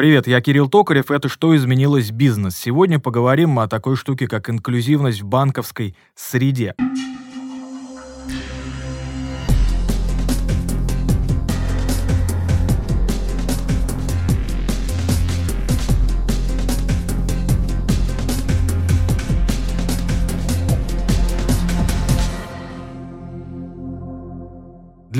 Привет, я Кирилл Токарев. Это «Что изменилось бизнес?». Сегодня поговорим о такой штуке, как инклюзивность в банковской среде.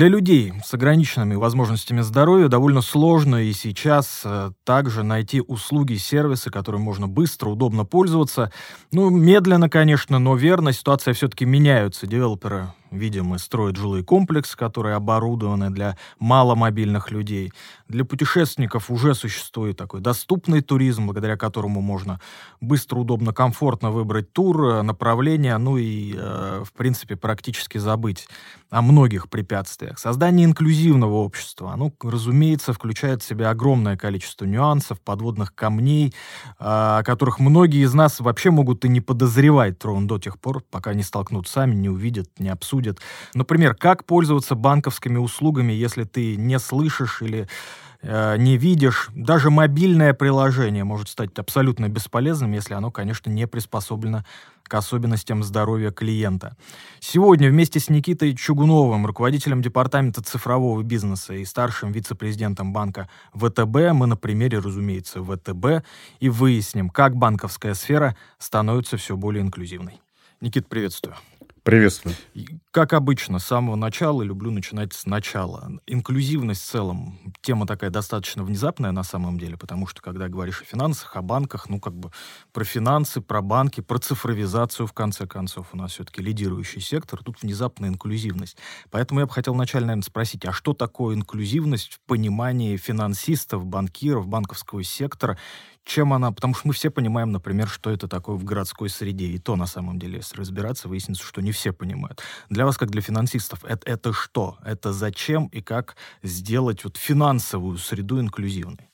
Для людей с ограниченными возможностями здоровья довольно сложно и сейчас э, также найти услуги, сервисы, которыми можно быстро, удобно пользоваться. Ну, медленно, конечно, но верно, ситуация все-таки меняется. Девелоперы видимо, строят жилые комплексы, которые оборудованы для маломобильных людей. Для путешественников уже существует такой доступный туризм, благодаря которому можно быстро, удобно, комфортно выбрать тур, э, направление, ну и, э, в принципе, практически забыть о многих препятствиях. Создание инклюзивного общества, оно, разумеется, включает в себя огромное количество нюансов, подводных камней, э, о которых многие из нас вообще могут и не подозревать ровно до тех пор, пока не столкнутся сами, не увидят, не обсудят будет. Например, как пользоваться банковскими услугами, если ты не слышишь или э, не видишь. Даже мобильное приложение может стать абсолютно бесполезным, если оно, конечно, не приспособлено к особенностям здоровья клиента. Сегодня вместе с Никитой Чугуновым, руководителем департамента цифрового бизнеса и старшим вице-президентом банка ВТБ, мы на примере, разумеется, ВТБ и выясним, как банковская сфера становится все более инклюзивной. Никит, приветствую. Приветствую. Как обычно, с самого начала люблю начинать с начала. Инклюзивность в целом тема такая достаточно внезапная на самом деле, потому что когда говоришь о финансах, о банках, ну как бы про финансы, про банки, про цифровизацию в конце концов у нас все-таки лидирующий сектор, тут внезапная инклюзивность. Поэтому я бы хотел вначале, наверное, спросить, а что такое инклюзивность в понимании финансистов, банкиров, банковского сектора чем она... Потому что мы все понимаем, например, что это такое в городской среде. И то, на самом деле, если разбираться, выяснится, что не все понимают. Для вас, как для финансистов, это, это что? Это зачем и как сделать вот финансовую среду инклюзивной?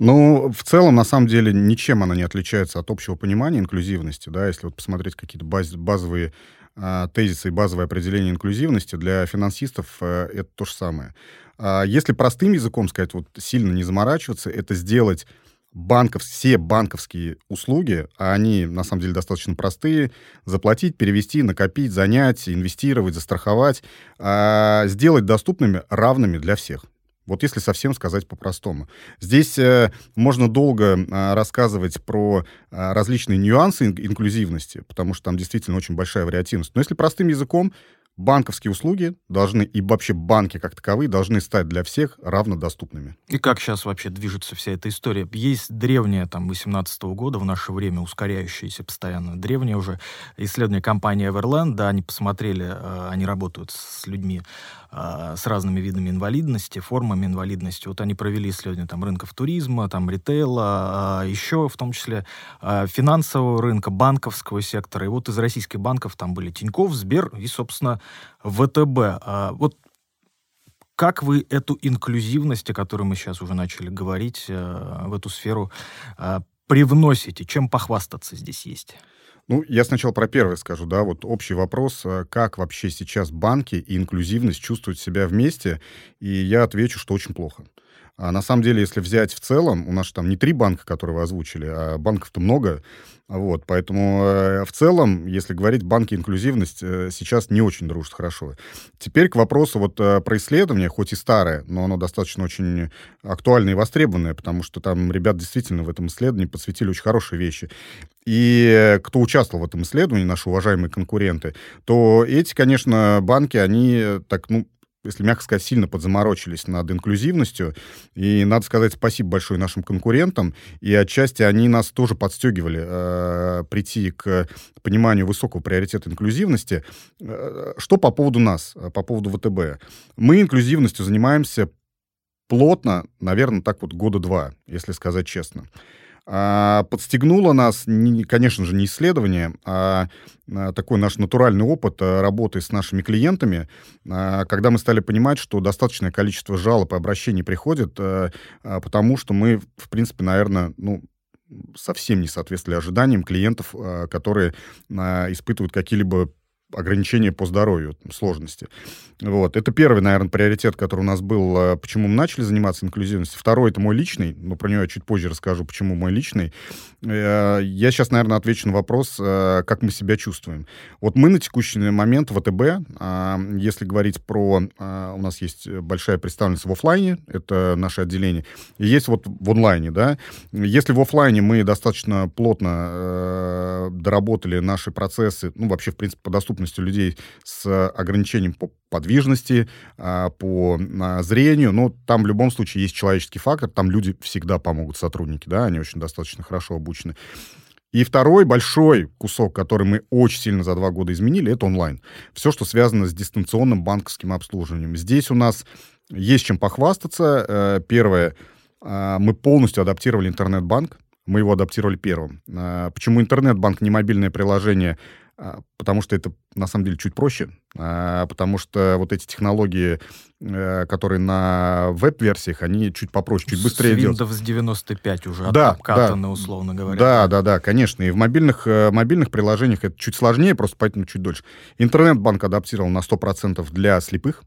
Ну, в целом, на самом деле, ничем она не отличается от общего понимания инклюзивности, да, если вот посмотреть какие-то баз, базовые э, тезисы и базовые определения инклюзивности, для финансистов э, это то же самое. Э, если простым языком сказать, вот сильно не заморачиваться, это сделать банков, все банковские услуги, а они на самом деле достаточно простые, заплатить, перевести, накопить, занять, инвестировать, застраховать, а сделать доступными, равными для всех. Вот если совсем сказать по-простому. Здесь э, можно долго э, рассказывать про э, различные нюансы инклюзивности, потому что там действительно очень большая вариативность. Но если простым языком, банковские услуги должны, и вообще банки как таковые, должны стать для всех равнодоступными. И как сейчас вообще движется вся эта история? Есть древняя, там, 18 -го года, в наше время ускоряющаяся постоянно, древняя уже исследование компании Everland, да, они посмотрели, э, они работают с людьми э, с разными видами инвалидности, формами инвалидности. Вот они провели исследование там рынков туризма, там ритейла, а еще в том числе э, финансового рынка, банковского сектора. И вот из российских банков там были Тиньков, Сбер и, собственно, ВТБ. А вот как вы эту инклюзивность, о которой мы сейчас уже начали говорить, э, в эту сферу э, привносите? Чем похвастаться здесь есть? Ну, я сначала про первое скажу, да, вот общий вопрос, э, как вообще сейчас банки и инклюзивность чувствуют себя вместе, и я отвечу, что очень плохо. А на самом деле, если взять в целом, у нас же там не три банка, которые вы озвучили, а банков-то много. Вот, поэтому э, в целом, если говорить, банки инклюзивность э, сейчас не очень дружат хорошо. Теперь к вопросу вот э, про исследование, хоть и старое, но оно достаточно очень актуальное и востребованное, потому что там ребят действительно в этом исследовании подсветили очень хорошие вещи. И кто участвовал в этом исследовании, наши уважаемые конкуренты, то эти, конечно, банки, они так, ну, если мягко сказать, сильно подзаморочились над инклюзивностью. И надо сказать спасибо большое нашим конкурентам. И отчасти они нас тоже подстегивали э, прийти к пониманию высокого приоритета инклюзивности. Э, что по поводу нас, э, по поводу ВТБ? Мы инклюзивностью занимаемся плотно, наверное, так вот года два, если сказать честно. А, подстегнуло нас, конечно же, не исследование, а, а такой наш натуральный опыт а, работы с нашими клиентами, когда мы стали понимать, что достаточное количество жалоб и обращений приходит, потому что мы, в принципе, наверное, ну, совсем не соответствовали ожиданиям клиентов, которые испытывают какие-либо ограничения по здоровью, сложности. Вот. Это первый, наверное, приоритет, который у нас был, э, почему мы начали заниматься инклюзивностью. Второй — это мой личный, но про него я чуть позже расскажу, почему мой личный. Э, я сейчас, наверное, отвечу на вопрос, э, как мы себя чувствуем. Вот мы на текущий момент в ВТБ, если говорить про... У нас есть большая представленность в офлайне, это наше отделение, и есть вот в онлайне, да. Если в офлайне мы достаточно плотно доработали наши процессы, ну, вообще, в принципе, по доступности людей с ограничением по подвижности, а, по а, зрению. Но там в любом случае есть человеческий фактор, там люди всегда помогут, сотрудники, да, они очень достаточно хорошо обучены. И второй большой кусок, который мы очень сильно за два года изменили, это онлайн. Все, что связано с дистанционным банковским обслуживанием. Здесь у нас есть чем похвастаться. Э, первое, мы полностью адаптировали интернет-банк. Мы его адаптировали первым. Почему интернет-банк, не мобильное приложение? А, потому что это на самом деле чуть проще, а, потому что вот эти технологии, э, которые на веб-версиях, они чуть попроще, чуть быстрее идут. Windows 95 уже да, обкатаны, да, условно говоря. Да, да, да, конечно. И в мобильных, э, мобильных приложениях это чуть сложнее, просто поэтому чуть дольше. Интернет-банк адаптировал на 100% для слепых,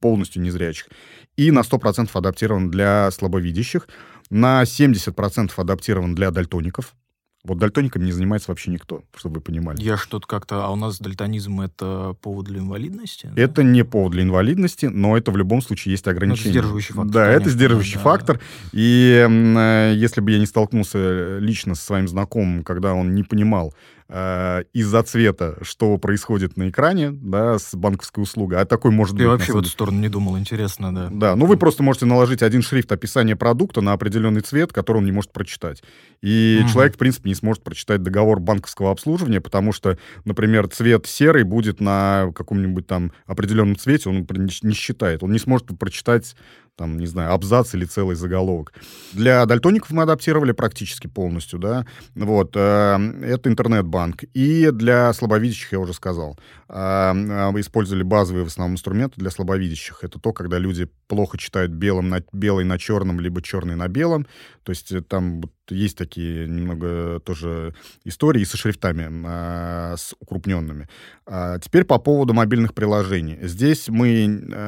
полностью незрячих, и на 100% адаптирован для слабовидящих, на 70% адаптирован для дальтоников, вот дальтониками не занимается вообще никто, чтобы вы понимали. Я что-то как-то... А у нас дальтонизм — это повод для инвалидности? Это да? не повод для инвалидности, но это в любом случае есть ограничение. Ну, это сдерживающий фактор. Да, конечно, это сдерживающий да. фактор. И э, если бы я не столкнулся лично со своим знакомым, когда он не понимал, э, из-за цвета, что происходит на экране, да, с банковской услугой. А такой может Ты быть... Я вообще в эту сторону не думал, интересно, да. Да, ну вы просто можете наложить один шрифт описания продукта на определенный цвет, который он не может прочитать. И угу. человек, в принципе, не сможет прочитать договор банковского обслуживания, потому что, например, цвет серый будет на каком-нибудь там определенном цвете, он не считает. Он не сможет прочитать там, не знаю, абзац или целый заголовок. Для дальтоников мы адаптировали практически полностью, да, вот, э, это интернет-банк. И для слабовидящих, я уже сказал, э, э, использовали базовые в основном инструменты для слабовидящих. Это то, когда люди плохо читают белым на, белый на черном, либо черный на белом, то есть там есть такие немного тоже истории со шрифтами, э, с укрупненными. А теперь по поводу мобильных приложений. Здесь мы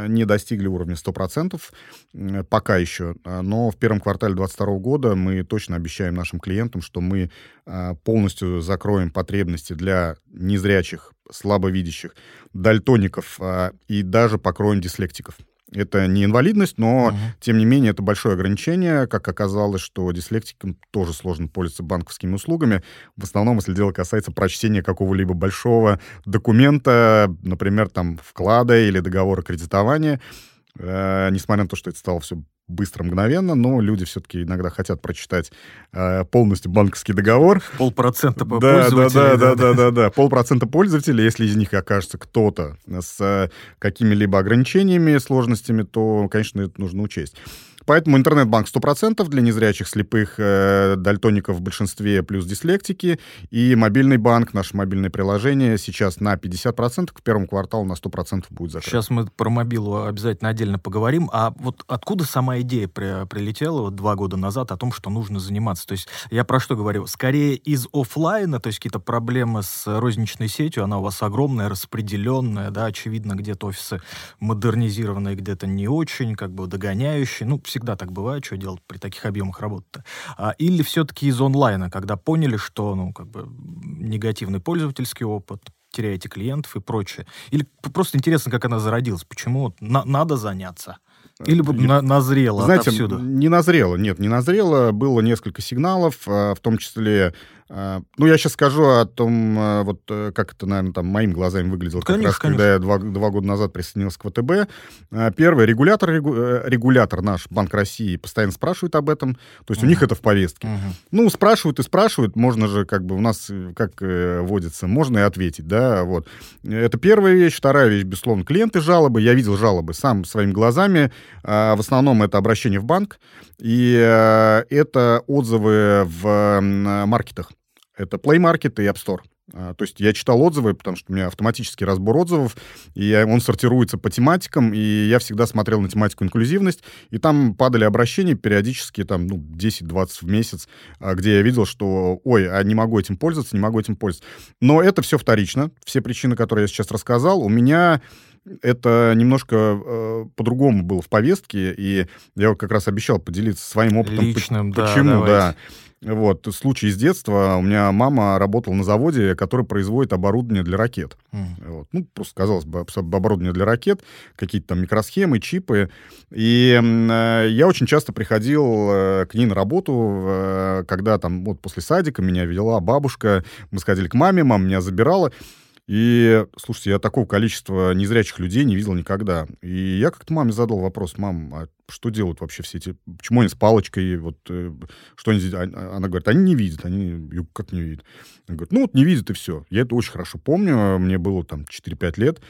не достигли уровня 100%, пока еще, но в первом квартале 2022 года мы точно обещаем нашим клиентам, что мы полностью закроем потребности для незрячих, слабовидящих, дальтоников и даже покроем дислектиков. Это не инвалидность, но, uh-huh. тем не менее, это большое ограничение. Как оказалось, что дислектикам тоже сложно пользоваться банковскими услугами. В основном, если дело касается прочтения какого-либо большого документа, например, там, вклада или договора кредитования, э, несмотря на то, что это стало все быстро, мгновенно, но люди все-таки иногда хотят прочитать э, полностью банковский договор. Полпроцента по да, да, да, да, да, да, да, полпроцента пользователей, если из них окажется кто-то с э, какими-либо ограничениями, сложностями, то, конечно, это нужно учесть. Поэтому интернет-банк 100% для незрячих, слепых, э, дальтоников в большинстве, плюс дислектики. И мобильный банк, наше мобильное приложение сейчас на 50%, к первому кварталу на 100% будет закрыт. Сейчас мы про мобилу обязательно отдельно поговорим. А вот откуда сама идея при, прилетела вот два года назад о том, что нужно заниматься? То есть я про что говорю? Скорее из офлайна, то есть какие-то проблемы с розничной сетью, она у вас огромная, распределенная, да, очевидно, где-то офисы модернизированные, где-то не очень, как бы догоняющие. Ну, всегда так бывает, что делать при таких объемах работы. А, или все-таки из онлайна, когда поняли, что, ну, как бы негативный пользовательский опыт, теряете клиентов и прочее. Или просто интересно, как она зародилась, почему на надо заняться. Или вот на, назрело Знаете, отовсюду? не назрело, нет, не назрело. Было несколько сигналов, а, в том числе ну, я сейчас скажу о том, а, вот э, как это, наверное, там моими глазами выглядело, конечно, как раз, конечно. когда я два, два года назад присоединился к ВТБ. А, первый, регулятор, э, регулятор наш, Банк России, постоянно спрашивает об этом, то есть uh-huh. у них это в повестке. Uh-huh. Ну, спрашивают и спрашивают, можно же, как бы, у нас, э, как водится, можно и ответить, да, вот. Это первая вещь. Вторая вещь, безусловно, клиенты жалобы. Я видел жалобы сам своими глазами. В основном это обращение в банк, и это отзывы в маркетах. Это Play Market и App Store. А, то есть я читал отзывы, потому что у меня автоматический разбор отзывов, и он сортируется по тематикам, и я всегда смотрел на тематику инклюзивность, и там падали обращения периодически, там, ну, 10-20 в месяц, а, где я видел, что, ой, а не могу этим пользоваться, не могу этим пользоваться. Но это все вторично. Все причины, которые я сейчас рассказал, у меня это немножко э, по-другому было в повестке, и я как раз обещал поделиться своим опытом. Личным, Почему, да. да. Вот, случай из детства. У меня мама работала на заводе, который производит оборудование для ракет. Mm. Вот. Ну, просто, казалось бы, оборудование для ракет, какие-то там микросхемы, чипы. И э, я очень часто приходил э, к ней на работу, э, когда там вот после садика меня вела бабушка, мы сходили к маме, мама меня забирала. И, слушайте, я такого количества незрячих людей не видел никогда. И я как-то маме задал вопрос, мам, а что делают вообще все эти... Почему они с палочкой? Вот, э, что они... А, а, она говорит, они не видят. Они... Как не видят? Она говорит, ну вот не видят и все. Я это очень хорошо помню. Мне было там 4-5 лет.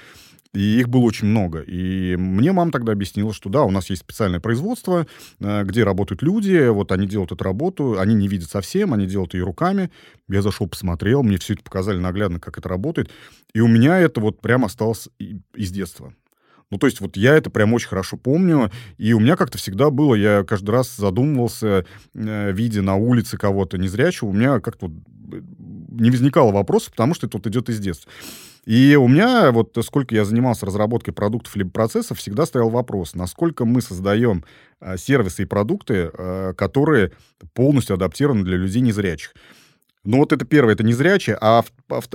И их было очень много. И мне мама тогда объяснила, что да, у нас есть специальное производство, э, где работают люди, вот они делают эту работу, они не видят совсем, они делают ее руками. Я зашел, посмотрел, мне все это показали наглядно, как это работает. И у меня это вот прям осталось из детства. Ну, то есть вот я это прям очень хорошо помню, и у меня как-то всегда было, я каждый раз задумывался, э, видя на улице кого-то незрячего, у меня как-то вот э, не возникало вопросов, потому что это вот идет из детства. И у меня, вот сколько я занимался разработкой продуктов либо процессов, всегда стоял вопрос, насколько мы создаем э, сервисы и продукты, э, которые полностью адаптированы для людей незрячих. Ну вот это первое, это незрячие, а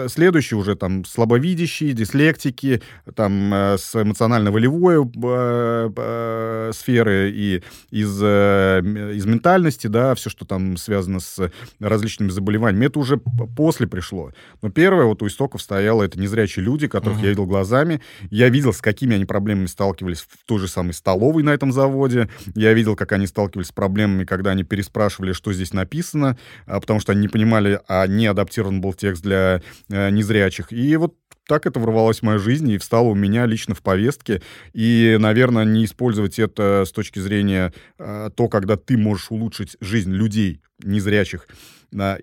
следующие уже там слабовидящие, дислектики, там э, с эмоционально-волевой э, э, сферы и из, э, из ментальности, да, все, что там связано с различными заболеваниями, это уже после пришло. Но первое, вот у истоков стояло, это незрячие люди, которых uh-huh. я видел глазами, я видел, с какими они проблемами сталкивались в той же самой столовой на этом заводе, я видел, как они сталкивались с проблемами, когда они переспрашивали, что здесь написано, а, потому что они не понимали, а не адаптирован был текст для э, незрячих. И вот так это ворвалось в мою жизнь и встало у меня лично в повестке. И, наверное, не использовать это с точки зрения э, то, когда ты можешь улучшить жизнь людей незрячих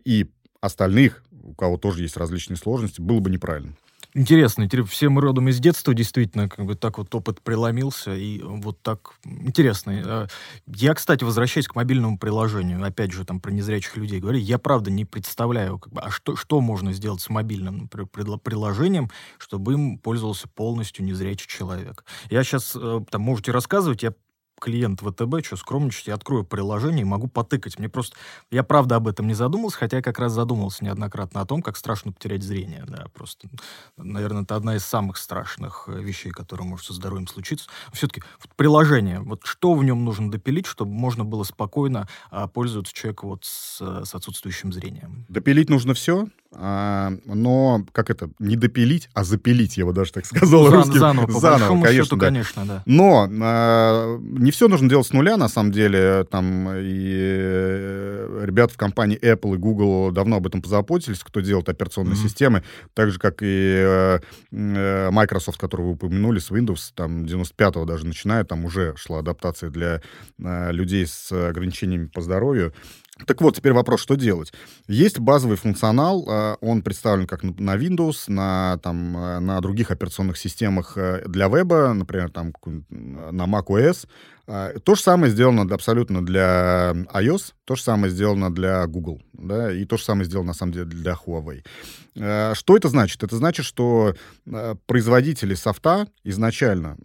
и остальных, у кого тоже есть различные сложности, было бы неправильно. Интересно, все мы родом из детства, действительно, как бы так вот опыт преломился, и вот так интересно. Э, я, кстати, возвращаясь к мобильному приложению, опять же, там про незрячих людей говорю, я правда не представляю, как бы, а что, что можно сделать с мобильным приложением, чтобы им пользовался полностью незрячий человек. Я сейчас, э, там, можете рассказывать, я клиент ВТБ, что скромничать, я открою приложение и могу потыкать. Мне просто... Я правда об этом не задумался, хотя я как раз задумался неоднократно о том, как страшно потерять зрение. Да, просто, наверное, это одна из самых страшных э, вещей, которые может со здоровьем случиться. Все-таки вот приложение, вот что в нем нужно допилить, чтобы можно было спокойно а, пользоваться человеку вот с, с отсутствующим зрением? Допилить нужно все, а, но как это, не допилить, а запилить, я бы даже так сказал. Ну, русским. Заново, по заново конечно, счету, да. конечно, да. Но а, не все нужно делать с нуля, на самом деле. Там и э, ребята в компании Apple и Google давно об этом позаботились, кто делает операционные mm-hmm. системы, так же, как и э, э, Microsoft, который вы упомянули, с Windows, там 95-го даже начиная, там уже шла адаптация для людей с ограничениями по здоровью. Так вот, теперь вопрос, что делать? Есть базовый функционал, э, он представлен как на Windows, на, там, э, на других операционных системах э, для веба, например, там, на macOS. То же самое сделано абсолютно для iOS, то же самое сделано для Google, да, и то же самое сделано, на самом деле, для Huawei. Что это значит? Это значит, что производители софта изначально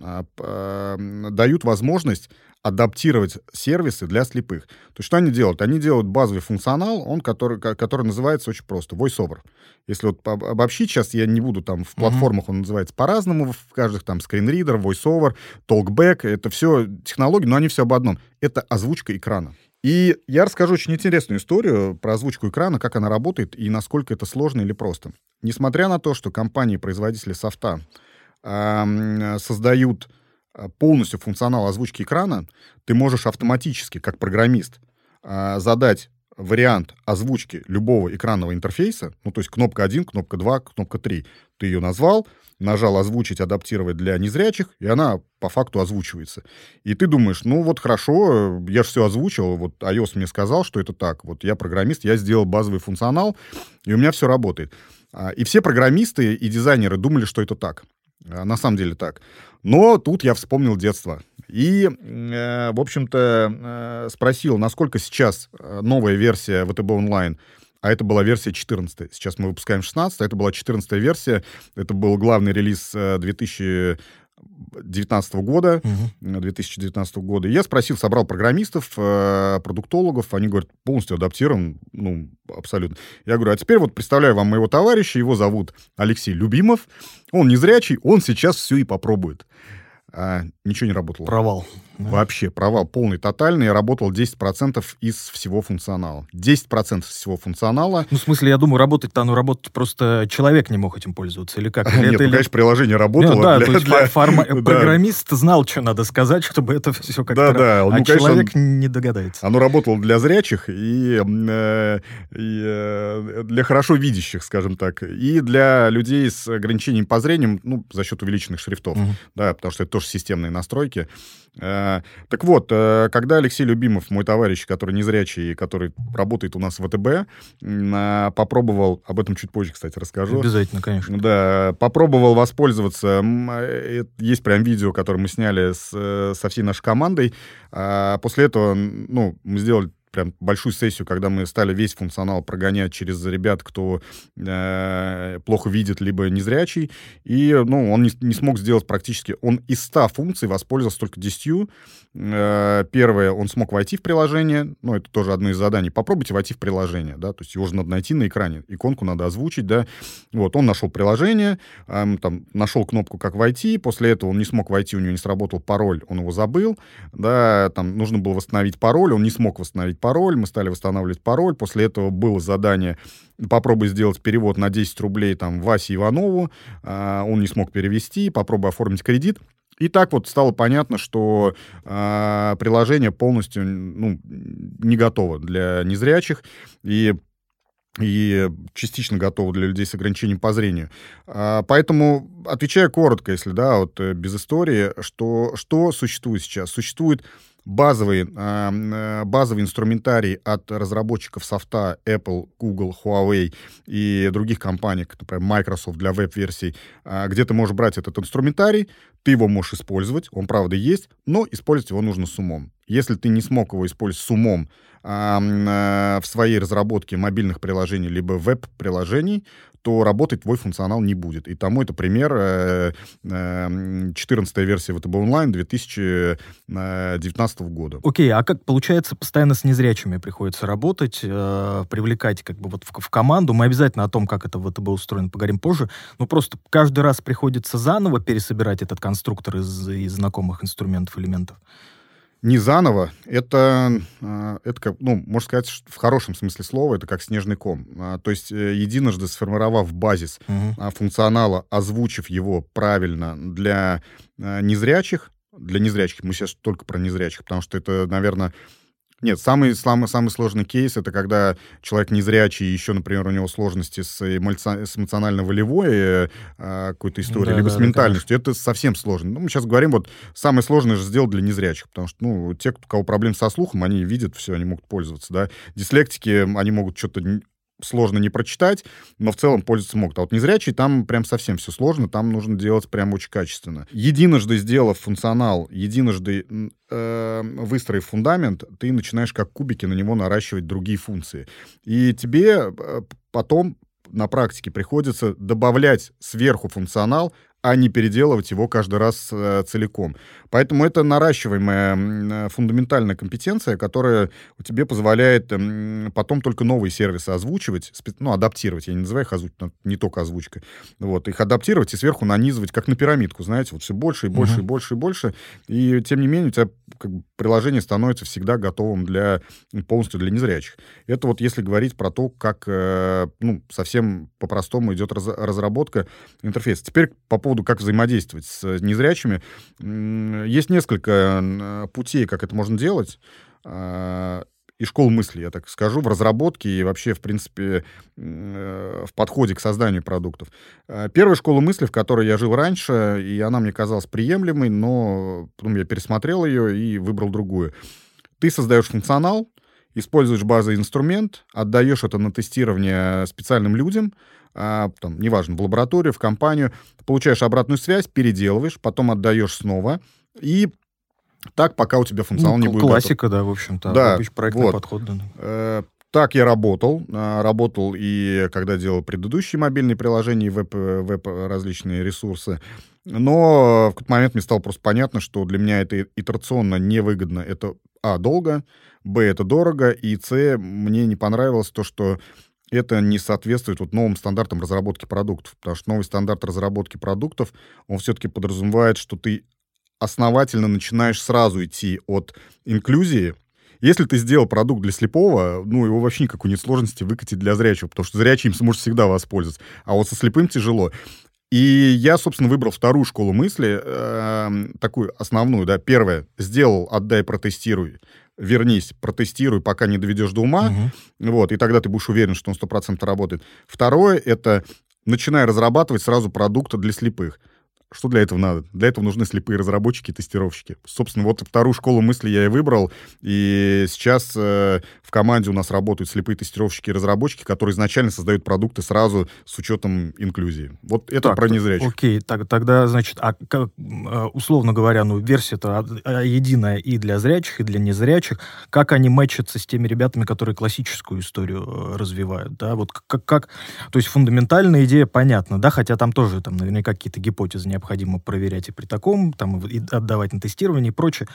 дают возможность адаптировать сервисы для слепых. То есть что они делают? Они делают базовый функционал, он который, который называется очень просто VoiceOver. Если вот обобщить, сейчас я не буду там в платформах, mm-hmm. он называется по-разному, в каждых там скринридер, VoiceOver, Talkback, это все технологии, но они все об одном. Это озвучка экрана. И я расскажу очень интересную историю про озвучку экрана, как она работает и насколько это сложно или просто. Несмотря на то, что компании-производители софта э, создают полностью функционал озвучки экрана, ты можешь автоматически, как программист, э, задать вариант озвучки любого экранного интерфейса, ну, то есть кнопка 1, кнопка 2, кнопка 3. Ты ее назвал, нажал озвучить, адаптировать для незрячих, и она по факту озвучивается. И ты думаешь, ну вот хорошо, я же все озвучил, вот iOS мне сказал, что это так, вот я программист, я сделал базовый функционал, и у меня все работает. А, и все программисты и дизайнеры думали, что это так. А, на самом деле так. Но тут я вспомнил детство. И, э, в общем-то, э, спросил, насколько сейчас э, новая версия ВТБ онлайн а это была версия 14. Сейчас мы выпускаем 16, а это была 14 версия. Это был главный релиз 2000 2019 года, угу. 2019 года. я спросил, собрал программистов, э, продуктологов, они говорят, полностью адаптирован, ну, абсолютно. Я говорю, а теперь вот представляю вам моего товарища, его зовут Алексей Любимов, он незрячий, он сейчас все и попробует. А, ничего не работало. Провал. Да? Вообще провал полный, тотальный. Я работал 10% из всего функционала. 10% из всего функционала. Ну, в смысле, я думаю, работать-то оно работать просто человек не мог этим пользоваться, или как? Нет, это, ну, конечно, приложение работало. Нет, да, для, то есть для... Форма... программист знал, что надо сказать, чтобы это все как-то... Да, да. А ну, человек он... не догадается. Оно работало для зрячих и, э, и э, для хорошо видящих, скажем так, и для людей с ограничением по зрениям, ну, за счет увеличенных шрифтов. Угу. Да, потому что это тоже системные настройки. Э, так вот, э, когда Алексей Любимов, мой товарищ, который незрячий, который работает у нас в ВТБ, э, попробовал, об этом чуть позже, кстати, расскажу. Обязательно, конечно. Да, попробовал воспользоваться, есть прям видео, которое мы сняли с, со всей нашей командой. А после этого, ну, мы сделали прям большую сессию, когда мы стали весь функционал прогонять через ребят, кто э, плохо видит, либо незрячий. И, ну, он не, не смог сделать практически... Он из 100 функций воспользовался только 10. Э, первое, он смог войти в приложение. Ну, это тоже одно из заданий. Попробуйте войти в приложение, да, то есть его же надо найти на экране. Иконку надо озвучить, да. Вот, он нашел приложение, э, там, нашел кнопку «Как войти». После этого он не смог войти, у него не сработал пароль, он его забыл, да, там нужно было восстановить пароль, он не смог восстановить пароль, мы стали восстанавливать пароль, после этого было задание попробуй сделать перевод на 10 рублей там Васе Иванову, а, он не смог перевести, попробуй оформить кредит. И так вот стало понятно, что э, приложение полностью ну, не готово для незрячих и, и частично готово для людей с ограничением по зрению. А, поэтому, отвечая коротко, если да, вот э, без истории, что, что существует сейчас? Существует базовый, э, базовый инструментарий от разработчиков софта Apple, Google, Huawei и других компаний, например, Microsoft для веб-версий, э, где ты можешь брать этот инструментарий, ты его можешь использовать, он, правда, есть, но использовать его нужно с умом. Если ты не смог его использовать с умом э, в своей разработке мобильных приложений либо веб-приложений, то работать твой функционал не будет. И тому это пример 14 версия ВТБ онлайн 2019 года. Окей, okay, а как получается, постоянно с незрячими приходится работать, э, привлекать как бы вот в, в команду. Мы обязательно о том, как это в ВТБ устроено, поговорим позже. Но просто каждый раз приходится заново пересобирать этот конструктор из, из знакомых инструментов, элементов не заново, это, а, это как, ну, можно сказать, в хорошем смысле слова, это как снежный ком. А, то есть э, единожды сформировав базис угу. функционала, озвучив его правильно для незрячих, для незрячих, мы сейчас только про незрячих, потому что это, наверное, нет, самый, самый, самый сложный кейс — это когда человек незрячий, еще, например, у него сложности с, с эмоционально-волевой э, какой-то историей, да, либо да, с ментальностью. Да, это совсем сложно. Ну, мы сейчас говорим, вот самое сложное же сделать для незрячих, потому что, ну, те, у кого проблемы со слухом, они видят все, они могут пользоваться, да. Дислектики, они могут что-то сложно не прочитать, но в целом пользоваться могут. А вот незрячий, там прям совсем все сложно, там нужно делать прям очень качественно. Единожды сделав функционал, единожды э, выстроив фундамент, ты начинаешь как кубики на него наращивать другие функции. И тебе э, потом на практике приходится добавлять сверху функционал, а не переделывать его каждый раз э, целиком. Поэтому это наращиваемая э, фундаментальная компетенция, которая тебе позволяет э, потом только новые сервисы озвучивать, ну, адаптировать. Я не называю их озвучивать, не только озвучка. Вот, их адаптировать и сверху нанизывать, как на пирамидку, знаете, вот все больше и больше, uh-huh. и больше, и больше. И тем не менее у тебя как бы, приложение становится всегда готовым для полностью для незрячих. Это вот если говорить про то, как э, ну, совсем по-простому идет раз, разработка интерфейса. Теперь по поводу поводу, как взаимодействовать с незрячими. Есть несколько путей, как это можно делать а, и школ мысли, я так скажу, в разработке и вообще, в принципе, э, в подходе к созданию продуктов. А, первая школа мысли, в которой я жил раньше, и она мне казалась приемлемой, но потом я пересмотрел ее и выбрал другую. Ты создаешь функционал, используешь базовый инструмент, отдаешь это на тестирование специальным людям, а, там, неважно, в лабораторию, в компанию, получаешь обратную связь, переделываешь, потом отдаешь снова, и так, пока у тебя функционал ну, не будет Классика, готов. да, в общем-то. Да, проектный вот. подход. Да. Э, так я работал. А, Работал и когда делал предыдущие мобильные приложения, и веб, веб различные ресурсы. Но в какой-то момент мне стало просто понятно, что для меня это итерационно невыгодно. Это, а, долго, б, это дорого, и, с, мне не понравилось то, что это не соответствует вот новым стандартам разработки продуктов. Потому что новый стандарт разработки продуктов, он все-таки подразумевает, что ты основательно начинаешь сразу идти от инклюзии. Если ты сделал продукт для слепого, ну, его вообще никакой нет сложности выкатить для зрячего, потому что зрячий им сможет всегда воспользоваться. А вот со слепым тяжело. И я, собственно, выбрал вторую школу мысли, э, такую основную, да. Первое, сделал, отдай, протестируй. Вернись, протестируй, пока не доведешь до ума. Мгм. Вот, и тогда ты будешь уверен, что он 100% работает. Второе — это начинай разрабатывать сразу продукты для слепых. Что для этого надо? Для этого нужны слепые разработчики и тестировщики. Собственно, вот вторую школу мысли я и выбрал. И сейчас э, в команде у нас работают слепые тестировщики и разработчики, которые изначально создают продукты сразу с учетом инклюзии. Вот это Так, про незрячих. Окей, так, тогда, значит, а как, э, условно говоря, ну, версия-то а, единая и для зрячих, и для незрячих. Как они мэчатся с теми ребятами, которые классическую историю э, развивают, да? Вот как, как... То есть фундаментальная идея понятна, да? Хотя там тоже там наверняка какие-то гипотезы необходимо проверять и при таком, там, и отдавать на тестирование и прочее.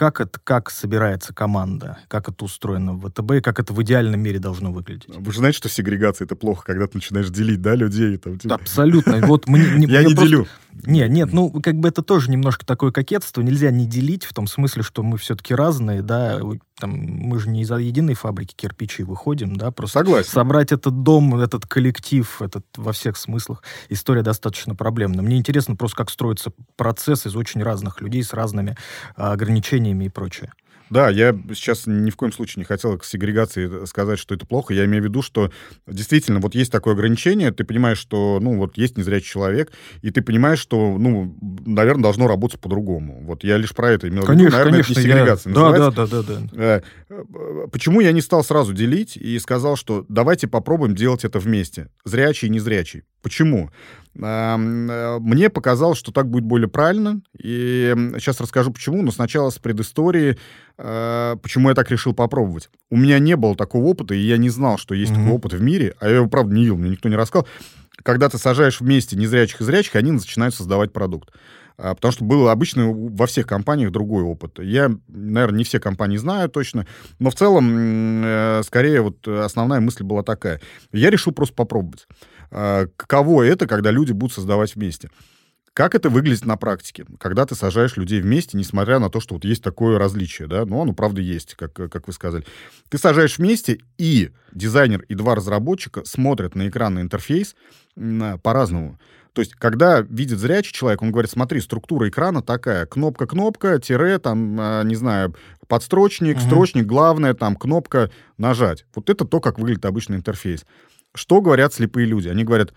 Как это, как собирается команда, как это устроено в ВТБ, и как это в идеальном мире должно выглядеть? Вы же знаете, что сегрегация — это плохо, когда ты начинаешь делить, да, людей. Там, типа- Абсолютно. Вот мне, мне- Я не просто- делю. Не, нет, ну, как бы это тоже немножко такое кокетство. Нельзя не делить в том смысле, что мы все-таки разные, да, там, мы же не из единой фабрики кирпичей выходим, да, просто Согласен. собрать этот дом, этот коллектив, этот во всех смыслах, история достаточно проблемна. Мне интересно просто, как строится процесс из очень разных людей с разными а, ограничениями и прочее. Да, я сейчас ни в коем случае не хотел к сегрегации сказать, что это плохо. Я имею в виду, что действительно вот есть такое ограничение, ты понимаешь, что, ну, вот есть незрячий человек, и ты понимаешь, что, ну, наверное, должно работать по-другому. Вот я лишь про это имел в виду. Конечно, Наверное, конечно. это не я- сегрегация Да, называется. да, да, да, да. Э, э, Почему я не стал сразу делить и сказал, что давайте попробуем делать это вместе, зрячий и незрячий? Почему? Э, Мне показалось, что так будет более правильно, и сейчас расскажу почему, но сначала с предыстории, э, почему я так решил попробовать. У меня не было такого опыта, и я не знал, что есть Мгм. такой опыт в мире, а я его, правда, не видел, мне никто не рассказал. Когда ты сажаешь вместе незрячих и зрячих, они начинают создавать продукт. А, Потому что был обычно во всех компаниях другой опыт. Я, наверное, не все компании знаю точно, но в целом, э, скорее, вот основная мысль была такая. Я решил просто попробовать. А, Каково это, когда люди будут создавать вместе? Как это выглядит на практике, когда ты сажаешь людей вместе, несмотря на то, что вот есть такое различие, да, ну, оно, правда, есть, как, как вы сказали. Ты сажаешь вместе, и дизайнер, и два разработчика смотрят на экранный интерфейс по-разному. То есть, когда видит зрячий человек, он говорит, смотри, структура экрана такая, кнопка-кнопка, тире, там, а, не знаю, подстрочник, Мгм. строчник, главное, там, кнопка нажать. Вот это то, как выглядит обычный интерфейс. Что говорят слепые люди? Они говорят,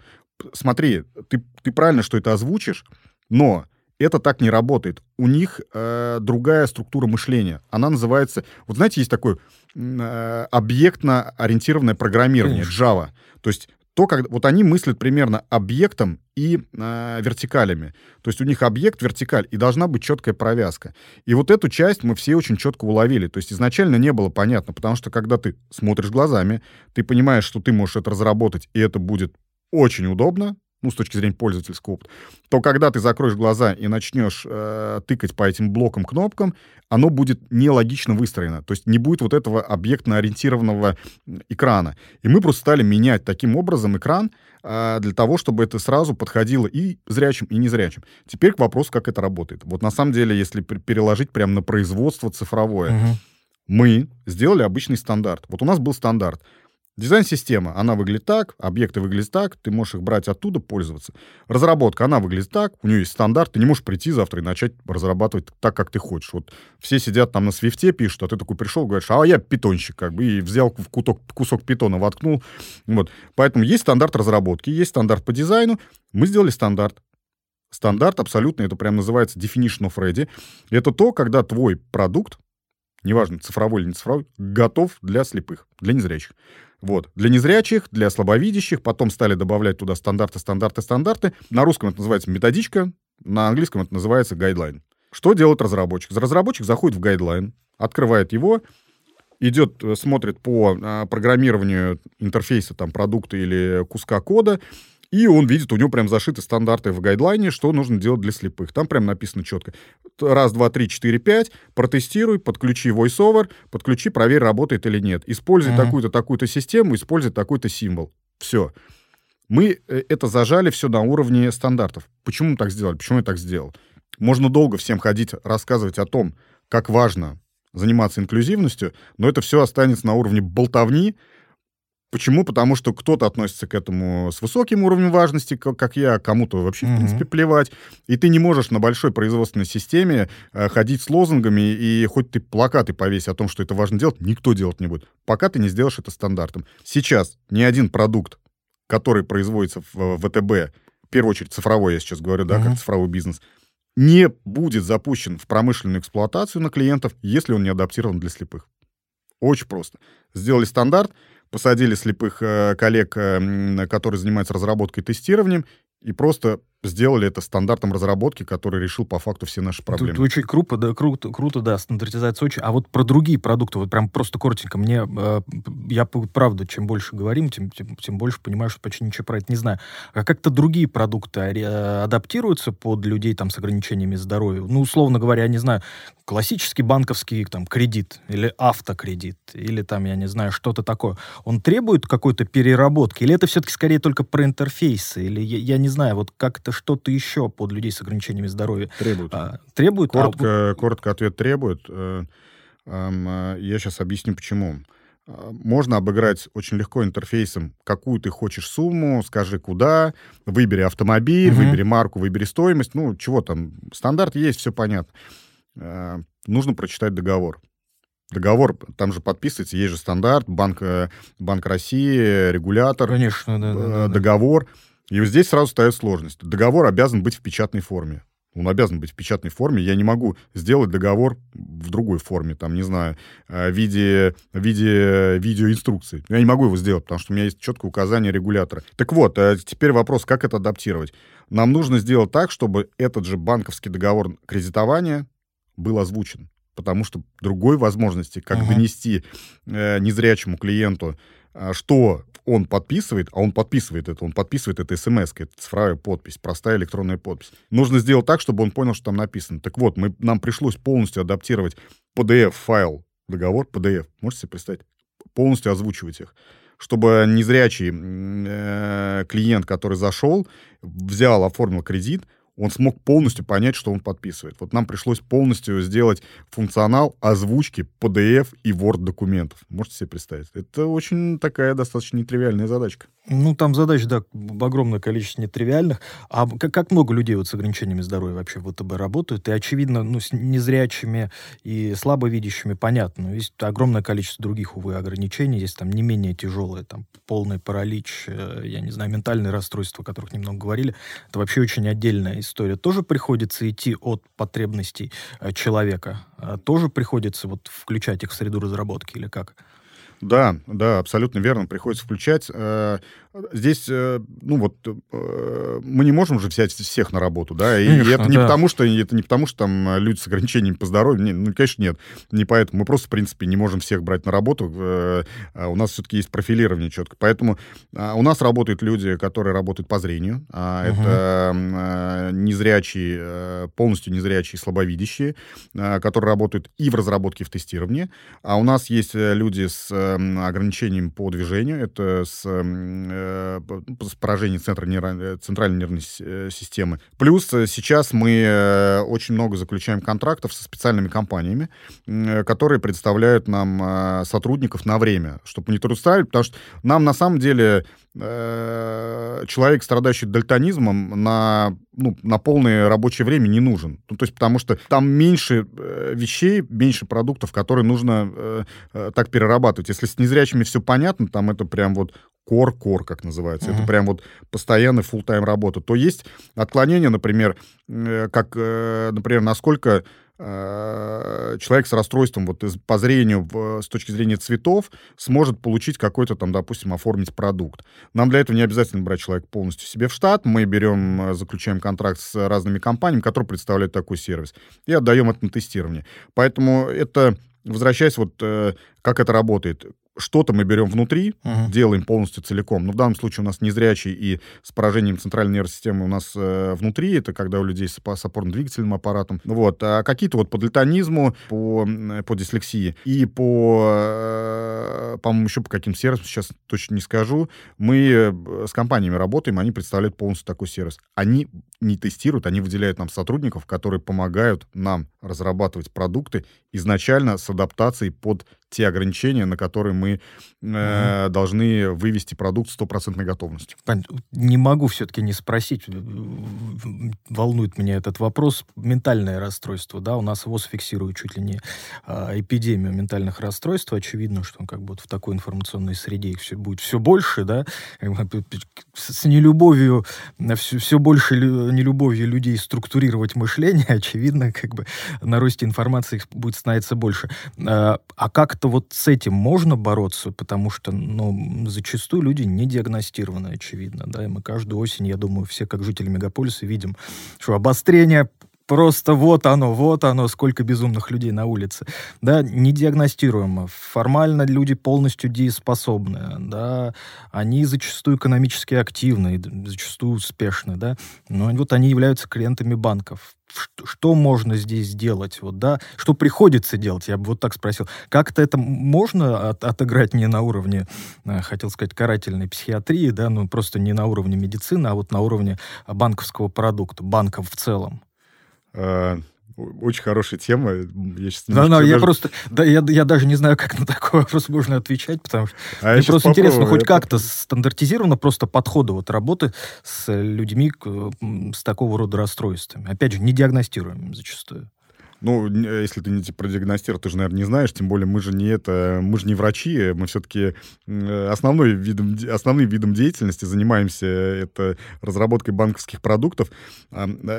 смотри, ты, ты правильно, что это озвучишь, но это так не работает. У них э, другая структура мышления. Она называется... Вот знаете, есть такое э, объектно-ориентированное программирование, Конечно. Java. То есть то, как вот они мыслят примерно объектом и э, вертикалями. То есть у них объект, вертикаль, и должна быть четкая провязка. И вот эту часть мы все очень четко уловили. То есть изначально не было понятно, потому что когда ты смотришь глазами, ты понимаешь, что ты можешь это разработать, и это будет очень удобно, ну, с точки зрения пользовательского опыта, то когда ты закроешь глаза и начнешь э, тыкать по этим блокам, кнопкам, оно будет нелогично выстроено. То есть не будет вот этого объектно-ориентированного экрана. И мы просто стали менять таким образом экран э, для того, чтобы это сразу подходило и зрячим, и незрячим. Теперь к вопросу, как это работает. Вот на самом деле, если пер- переложить прямо на производство цифровое, Мгм. мы сделали обычный стандарт. Вот у нас был стандарт. Дизайн-система, она выглядит так, объекты выглядят так, ты можешь их брать оттуда, пользоваться. Разработка, она выглядит так, у нее есть стандарт, ты не можешь прийти завтра и начать разрабатывать так, как ты хочешь. Вот все сидят там на свифте, пишут, а ты такой пришел, говоришь, а я питонщик, как бы, и взял в куток, кусок питона, воткнул. Вот. Поэтому есть стандарт разработки, есть стандарт по дизайну, мы сделали стандарт. Стандарт абсолютно, это прям называется definition of ready. Это то, когда твой продукт неважно, цифровой или не цифровой, готов для слепых, для незрячих. Вот. Для незрячих, для слабовидящих, потом стали добавлять туда стандарты, стандарты, стандарты. На русском это называется методичка, на английском это называется guideline. Что делает разработчик? Разработчик заходит в guideline, открывает его, идет, э, смотрит по а, программированию интерфейса там, продукта или куска кода, и он видит, у него прям зашиты стандарты в гайдлайне, что нужно делать для слепых. Там прям написано четко. Раз, два, три, четыре, пять. Протестируй, подключи VoiceOver, подключи, проверь, работает или нет. Используй mm-hmm. такую-то, такую-то систему, используй такой-то символ. Все. Мы э, это зажали все на уровне стандартов. Почему мы так сделали? Почему я так сделал? Можно долго всем ходить, рассказывать о том, как важно заниматься инклюзивностью, но это все останется на уровне болтовни, Почему? Потому что кто-то относится к этому с высоким уровнем важности, как, как я, кому-то вообще, в принципе, плевать. И ты не можешь на большой производственной системе э, ходить с лозунгами, и хоть ты плакаты повесь о том, что это важно делать, никто делать не будет, пока ты не сделаешь это стандартом. Сейчас ни один продукт, который производится в ВТБ, в первую очередь цифровой, я сейчас говорю, да, как цифровой бизнес, не будет запущен в промышленную эксплуатацию на клиентов, если он не адаптирован для слепых. Очень просто. Сделали стандарт, посадили слепых э, коллег, э, которые занимаются разработкой и тестированием, и просто сделали это стандартом разработки, который решил по факту все наши проблемы. Тут очень круто, да, круто, круто, да, стандартизация очень. А вот про другие продукты, вот прям просто коротенько, мне, э, я правда, чем больше говорим, тем, тем, тем больше понимаю, что почти ничего про это не знаю. А как-то другие продукты адаптируются под людей там с ограничениями здоровья? Ну, условно говоря, я не знаю, классический банковский там кредит или автокредит, или там, я не знаю, что-то такое. Он требует какой-то переработки? Или это все-таки скорее только про интерфейсы? Или я, я не знаю, вот как это что-то еще под людей с ограничениями здоровья? Требует. А, требует? Коротко, а... коротко ответ требует. Э, э, я сейчас объясню, почему. А, можно обыграть очень легко интерфейсом, какую ты хочешь сумму, скажи куда, выбери автомобиль, угу. выбери марку, выбери стоимость, ну, чего там, стандарт есть, все понятно. А, нужно прочитать договор. Договор, там же подписывается, есть же стандарт, Банк, э, Банк России, регулятор, Конечно, да, да, договор. Да. И вот здесь сразу стоит сложность. Договор обязан быть в печатной форме. Он обязан быть в печатной форме. Я не могу сделать договор в другой форме, там, не знаю, э, в виде, в виде видеоинструкции. Я не могу его сделать, потому что у меня есть четкое указание регулятора. Так вот, э, теперь вопрос, как это адаптировать. Нам нужно сделать так, чтобы этот же банковский договор кредитования был озвучен. Потому что другой возможности, как uh-huh. донести э, незрячему клиенту, э, что он подписывает, а он подписывает это, он подписывает это смс это цифровая подпись, простая электронная подпись. Нужно сделать так, чтобы он понял, что там написано. Так вот, мы, нам пришлось полностью адаптировать PDF-файл, договор PDF, можете себе представить? Полностью озвучивать их чтобы незрячий э, клиент, который зашел, взял, оформил кредит, он смог полностью понять, что он подписывает. Вот нам пришлось полностью сделать функционал озвучки PDF и Word документов. Можете себе представить? Это очень такая достаточно нетривиальная задачка. Ну, там задач, да, огромное количество нетривиальных. А как, как много людей вот с ограничениями здоровья вообще в ВТБ работают? И, очевидно, ну, с незрячими и слабовидящими понятно. Но есть огромное количество других, увы, ограничений. Есть там не менее тяжелые, там, полный паралич, э, я не знаю, ментальные расстройства, о которых немного говорили. Это вообще очень отдельная история. Тоже приходится идти от потребностей э, человека? А тоже приходится вот включать их в среду разработки или как? Да, да, абсолютно верно. Приходится включать. Э, здесь, э, ну вот, э, мы не можем же взять всех на работу, да, и конечно, это не да. потому, что это не потому, что там люди с ограничениями по здоровью, не, ну, конечно, нет, не поэтому. Мы просто, в принципе, не можем всех брать на работу. А у нас все-таки есть профилирование четко. Поэтому у нас работают люди, которые работают по зрению. Угу. Это незрячие, полностью незрячие, слабовидящие, которые работают и в разработке, и в тестировании. А у нас есть люди с ограничением по движению, это с, э, с поражением центра нейро, центральной нервной э, системы. Плюс э, сейчас мы очень много заключаем контрактов со специальными компаниями, которые предоставляют нам сотрудников на время, чтобы не трудоставить, потому что нам на самом деле человек, страдающий дальтонизмом, на, ну, на полное рабочее время не нужен. Ну, то есть потому что там меньше вещей, меньше продуктов, которые нужно э, так перерабатывать. Если с незрячими все понятно, там это прям вот кор-кор, как называется. Uh-huh. Это прям вот постоянный full-time работа. То есть отклонения, например, э, как, э, например, насколько э, человек с расстройством вот по зрению с точки зрения цветов сможет получить какой-то там, допустим, оформить продукт. Нам для этого не обязательно брать человека полностью себе в штат. Мы берем, заключаем контракт с разными компаниями, которые представляют такой сервис, и отдаем это на тестирование. Поэтому это возвращаясь вот как это работает что-то мы берем внутри, uh-huh. делаем полностью целиком. Но в данном случае у нас незрячий и с поражением центральной нервной системы у нас э, внутри, это когда у людей с, с опорно-двигательным аппаратом. Вот. А какие-то вот по дальтонизму, по, по дислексии и по, э, по-моему, еще по каким сервисам, сейчас точно не скажу, мы э, с компаниями работаем, они представляют полностью такой сервис. Они не тестируют, они выделяют нам сотрудников, которые помогают нам разрабатывать продукты изначально с адаптацией под те ограничения, на которые мы э, должны вывести продукт стопроцентной готовностью. Не могу все-таки не спросить, волнует меня этот вопрос. Ментальное расстройство, да, у нас ВОЗ фиксирует чуть ли не э, эпидемию ментальных расстройств. Очевидно, что как бы в такой информационной среде их все, будет все больше, да, с нелюбовью, все, все больше нелюбовью людей структурировать мышление, очевидно, как бы на росте информации их будет становиться больше. А, а как-то вот с этим можно бороться, потому что, ну, зачастую люди не диагностированы, очевидно, да, и мы каждую осень, я думаю, все, как жители мегаполиса, видим, что обострение просто вот оно, вот оно, сколько безумных людей на улице. Да, не диагностируемо. Формально люди полностью дееспособны, да, они зачастую экономически активны, зачастую успешны, да, но вот они являются клиентами банков. Что, можно здесь сделать, вот, да, что приходится делать, я бы вот так спросил. Как-то это можно от, отыграть не на уровне, э, хотел сказать, карательной психиатрии, да, ну, просто не на уровне медицины, а вот на уровне банковского продукта, банков в целом? Э, очень хорошая тема. Я сейчас да, да, я даже... просто, да, я, я даже не знаю, как на такой вопрос можно отвечать, потому что а мне просто интересно, хоть как-то стандартизировано просто подходы вот работы с людьми с такого рода расстройствами. Опять же, не диагностируем зачастую. Ну, если ты не продиагностировал, ты же, наверное, не знаешь, тем более мы же не это, мы же не врачи, мы все-таки основной видом, основным видом деятельности занимаемся это разработкой банковских продуктов.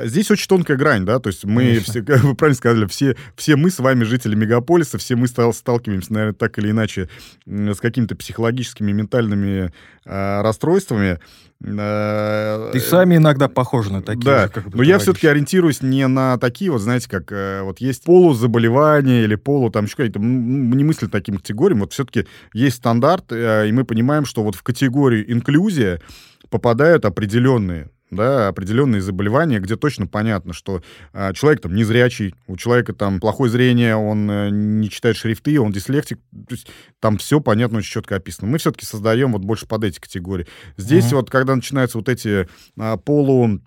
Здесь очень тонкая грань, да, то есть мы Конечно. все, как вы правильно сказали, все, все мы с вами жители мегаполиса, все мы сталкиваемся, наверное, так или иначе с какими-то психологическими, ментальными а, расстройствами. Э, Ты сами иногда похожи на такие. Да, же, как но я все-таки ориентируюсь не на такие вот, знаете, как э, вот есть полузаболевания или полу, там еще какие-то, мы не мыслим таким категориям, вот все-таки есть стандарт, э, и мы понимаем, что вот в категорию инклюзия попадают определенные да, определенные заболевания, где точно понятно, что э, человек там незрячий, у человека там плохое зрение, он э, не читает шрифты, он дислектик, то есть там все понятно, очень четко описано. Мы все-таки создаем вот больше под эти категории. Здесь mm-hmm. вот, когда начинаются вот эти э, полу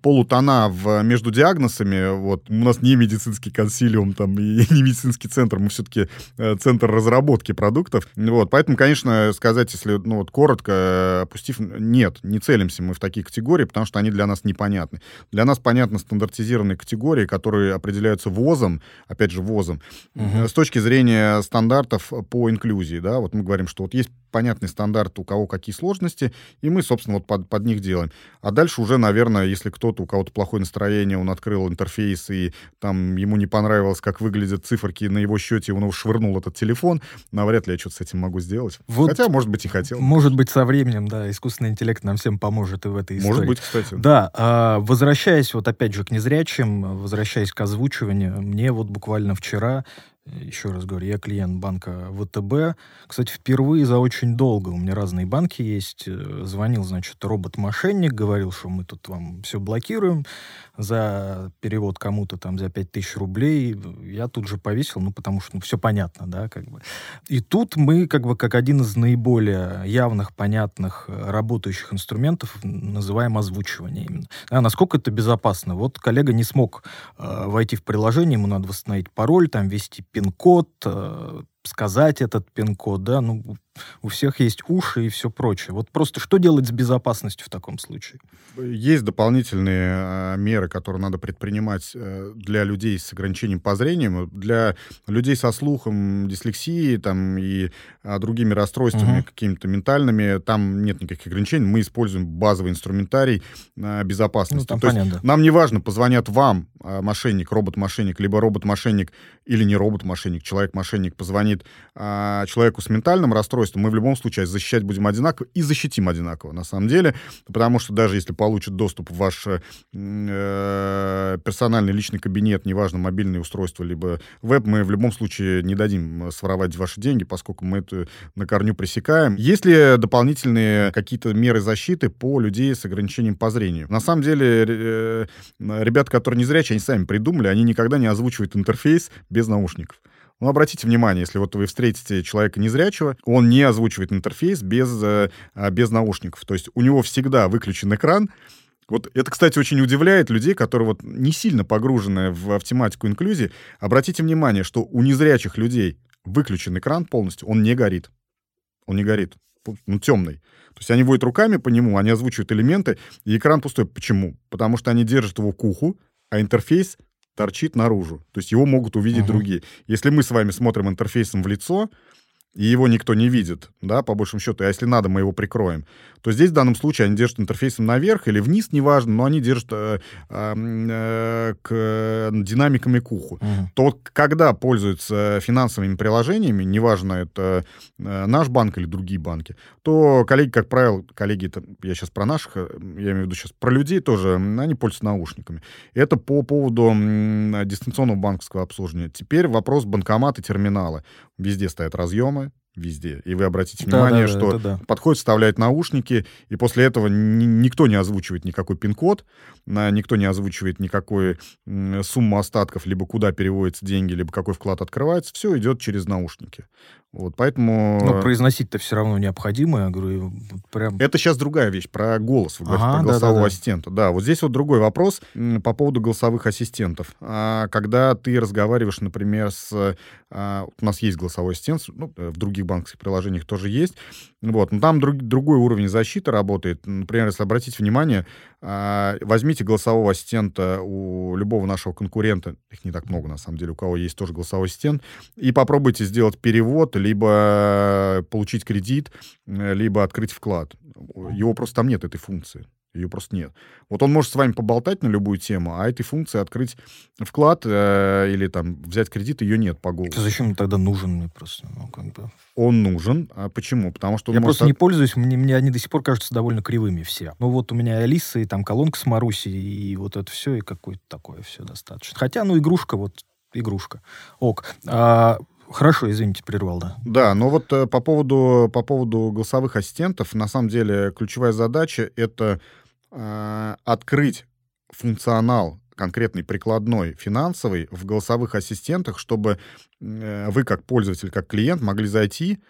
полутона в, между диагнозами. Вот, у нас не медицинский консилиум там, и не медицинский центр, мы все-таки э, центр разработки продуктов. Вот, поэтому, конечно, сказать, если ну, вот, коротко, э, опустив, нет, не целимся мы в такие категории, потому что они для нас непонятны. Для нас понятны стандартизированные категории, которые определяются ВОЗом, опять же, ВОЗом, угу. с точки зрения стандартов по инклюзии. Да? Вот мы говорим, что вот есть понятный стандарт, у кого какие сложности, и мы, собственно, вот под, под них делаем. А дальше уже, наверное, если кто-то, у кого-то плохое настроение, он открыл интерфейс, и там ему не понравилось, как выглядят циферки на его счете, он швырнул этот телефон, навряд ли я что-то с этим могу сделать. Вот, Хотя, может быть, и хотел. Может быть, со временем, да, искусственный интеллект нам всем поможет и в этой истории. Может быть, кстати. Да, а, возвращаясь вот опять же к незрячим, возвращаясь к озвучиванию, мне вот буквально вчера еще раз говорю, я клиент банка ВТБ. Кстати, впервые за очень долго. У меня разные банки есть. Э, звонил, значит, робот-мошенник, говорил, что мы тут вам все блокируем за перевод кому-то там за 5000 рублей. Я тут же повесил, ну, потому что ну, все понятно, да, как бы. И тут мы, как бы, как один из наиболее явных, понятных, э, работающих инструментов называем озвучивание именно. А насколько это безопасно? Вот коллега не смог э, войти в приложение, ему надо восстановить пароль, там, ввести пин-код, э, сказать этот пин-код, да, ну, у всех есть уши и все прочее. Вот просто что делать с безопасностью в таком случае? Есть дополнительные э, меры, которые надо предпринимать э, для людей с ограничением по зрению, для людей со слухом, дислексией там, и э, другими расстройствами угу. какими-то ментальными. Там нет никаких ограничений. Мы используем базовый инструментарий э, безопасности. Ну, То понятно. есть нам не важно, позвонят вам мошенник, робот-мошенник, либо робот-мошенник или не робот-мошенник, человек-мошенник позвонит человеку с ментальным расстройством, мы в любом случае защищать будем одинаково и защитим одинаково, на самом деле. Потому что даже если получит доступ в ваш э, персональный личный кабинет, неважно, мобильное устройство, либо веб, мы в любом случае не дадим своровать ваши деньги, поскольку мы это на корню пресекаем. Есть ли дополнительные какие-то меры защиты по людей с ограничением по зрению? На самом деле, э, ребята, которые не зрячие, они сами придумали, они никогда не озвучивают интерфейс без наушников. Ну, обратите внимание, если вот вы встретите человека незрячего, он не озвучивает интерфейс без, э, а, без наушников. То есть у него всегда выключен экран, вот это, кстати, очень удивляет людей, которые вот не сильно погружены в, в тематику инклюзии. Обратите внимание, что у незрячих людей выключен экран полностью, он не горит. Он не горит. Ну, темный. То есть они водят руками по нему, они озвучивают элементы, и экран пустой. Почему? Потому что они держат его к уху, а интерфейс торчит наружу. То есть его могут увидеть uh-huh. другие. Если мы с вами смотрим интерфейсом в лицо, и его никто не видит, да, по большому счету, а если надо, мы его прикроем, то здесь в данном случае они держат интерфейсом наверх или вниз, неважно, но они держат э, э, к динамиками к уху. Uh-huh. То вот когда пользуются финансовыми приложениями, неважно, это э, наш банк или другие банки, то коллеги, как правило, коллеги, это, я сейчас про наших, э, я имею в виду сейчас про людей тоже, они пользуются наушниками. Это по поводу дистанционного банковского обслуживания. Теперь вопрос банкомата, терминала. Везде стоят разъемы, везде. И вы обратите внимание, да, да, что да. подходит, вставляет наушники, и после этого ни, никто не озвучивает никакой пин-код, никто не озвучивает никакой сумму остатков, либо куда переводятся деньги, либо какой вклад открывается. Все идет через наушники. Вот, поэтому... Но произносить-то все равно необходимо, я говорю, прям... Это сейчас другая вещь, про голос, вы говорите, ага, про голосового да, да, да. ассистента. Да, вот здесь вот другой вопрос по поводу голосовых ассистентов. А, когда ты разговариваешь, например, с... А, у нас есть голосовой ассистент, ну, в других банковских приложениях тоже есть, вот, но там друг, другой уровень защиты работает. Например, если обратить внимание, а, возьмите голосового ассистента у любого нашего конкурента, их не так много, на самом деле, у кого есть тоже голосовой ассистент, и попробуйте сделать перевод либо получить кредит, э, либо открыть вклад. Его просто там нет, этой функции. Ее просто нет. Вот он может с вами поболтать на любую тему, а этой функции открыть вклад э, или там взять кредит ее нет по голосу. Зачем тогда нужен мне просто? Ну, как бы... Он нужен. А почему? Потому что Я может... просто не пользуюсь, мне, мне они до сих пор кажутся довольно кривыми все. Ну вот у меня Алиса, и там колонка с Маруси, и вот это все, и какое-то такое все достаточно. Хотя, ну, игрушка, вот игрушка. Ок. А, Хорошо, извините, прервал, да. Да, но вот э, по поводу, по поводу голосовых ассистентов, на самом деле ключевая задача — это э, открыть функционал конкретный прикладной финансовый в голосовых ассистентах, чтобы э, вы как пользователь, как клиент могли зайти,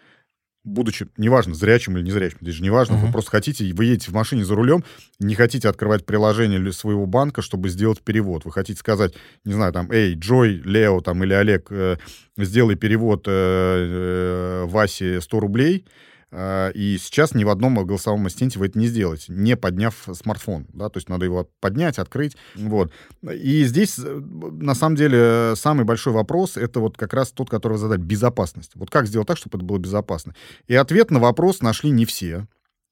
будучи, неважно, зрячим или незрячим, здесь же неважно, uh-huh. вы просто хотите, вы едете в машине за рулем, не хотите открывать приложение своего банка, чтобы сделать перевод. Вы хотите сказать, не знаю, там, эй, Джой, Лео там, или Олег, э, сделай перевод э, э, Васе 100 рублей, и сейчас ни в одном голосовом ассистенте вы это не сделаете, не подняв смартфон. Да? То есть надо его поднять, открыть. Вот. И здесь, э, на самом деле, самый большой вопрос — это вот как раз тот, который вы задали — безопасность. Вот как сделать так, чтобы это было безопасно? И ответ на вопрос нашли не все.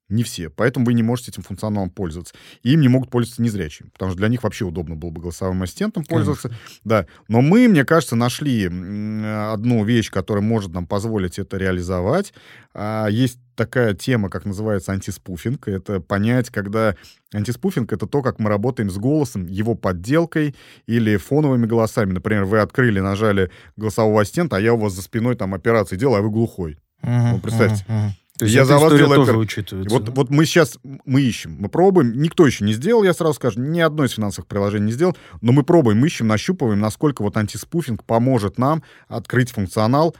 Не все. Поэтому вы не можете этим функционалом пользоваться. И им не могут пользоваться незрячими. Потому что для них вообще удобно было бы голосовым ассистентом пользоваться. Конечно. Да. Но мы, мне кажется, нашли одну вещь, которая может нам позволить это реализовать. А, есть такая тема, как называется антиспуфинг. Это понять, когда антиспуфинг — это то, как мы работаем с голосом, его подделкой или фоновыми голосами. Например, вы открыли, нажали голосового ассистента, а я у вас за спиной там операции делаю, а вы глухой. Uh-huh, ну, представьте. Uh-huh, uh-huh. То есть я за вас делаю тоже учитывается. Вот, да? вот мы сейчас мы ищем, мы пробуем. Никто еще не сделал, я сразу скажу, ни одно из финансовых приложений не сделал, но мы пробуем, ищем, нащупываем, насколько вот антиспуфинг поможет нам открыть функционал,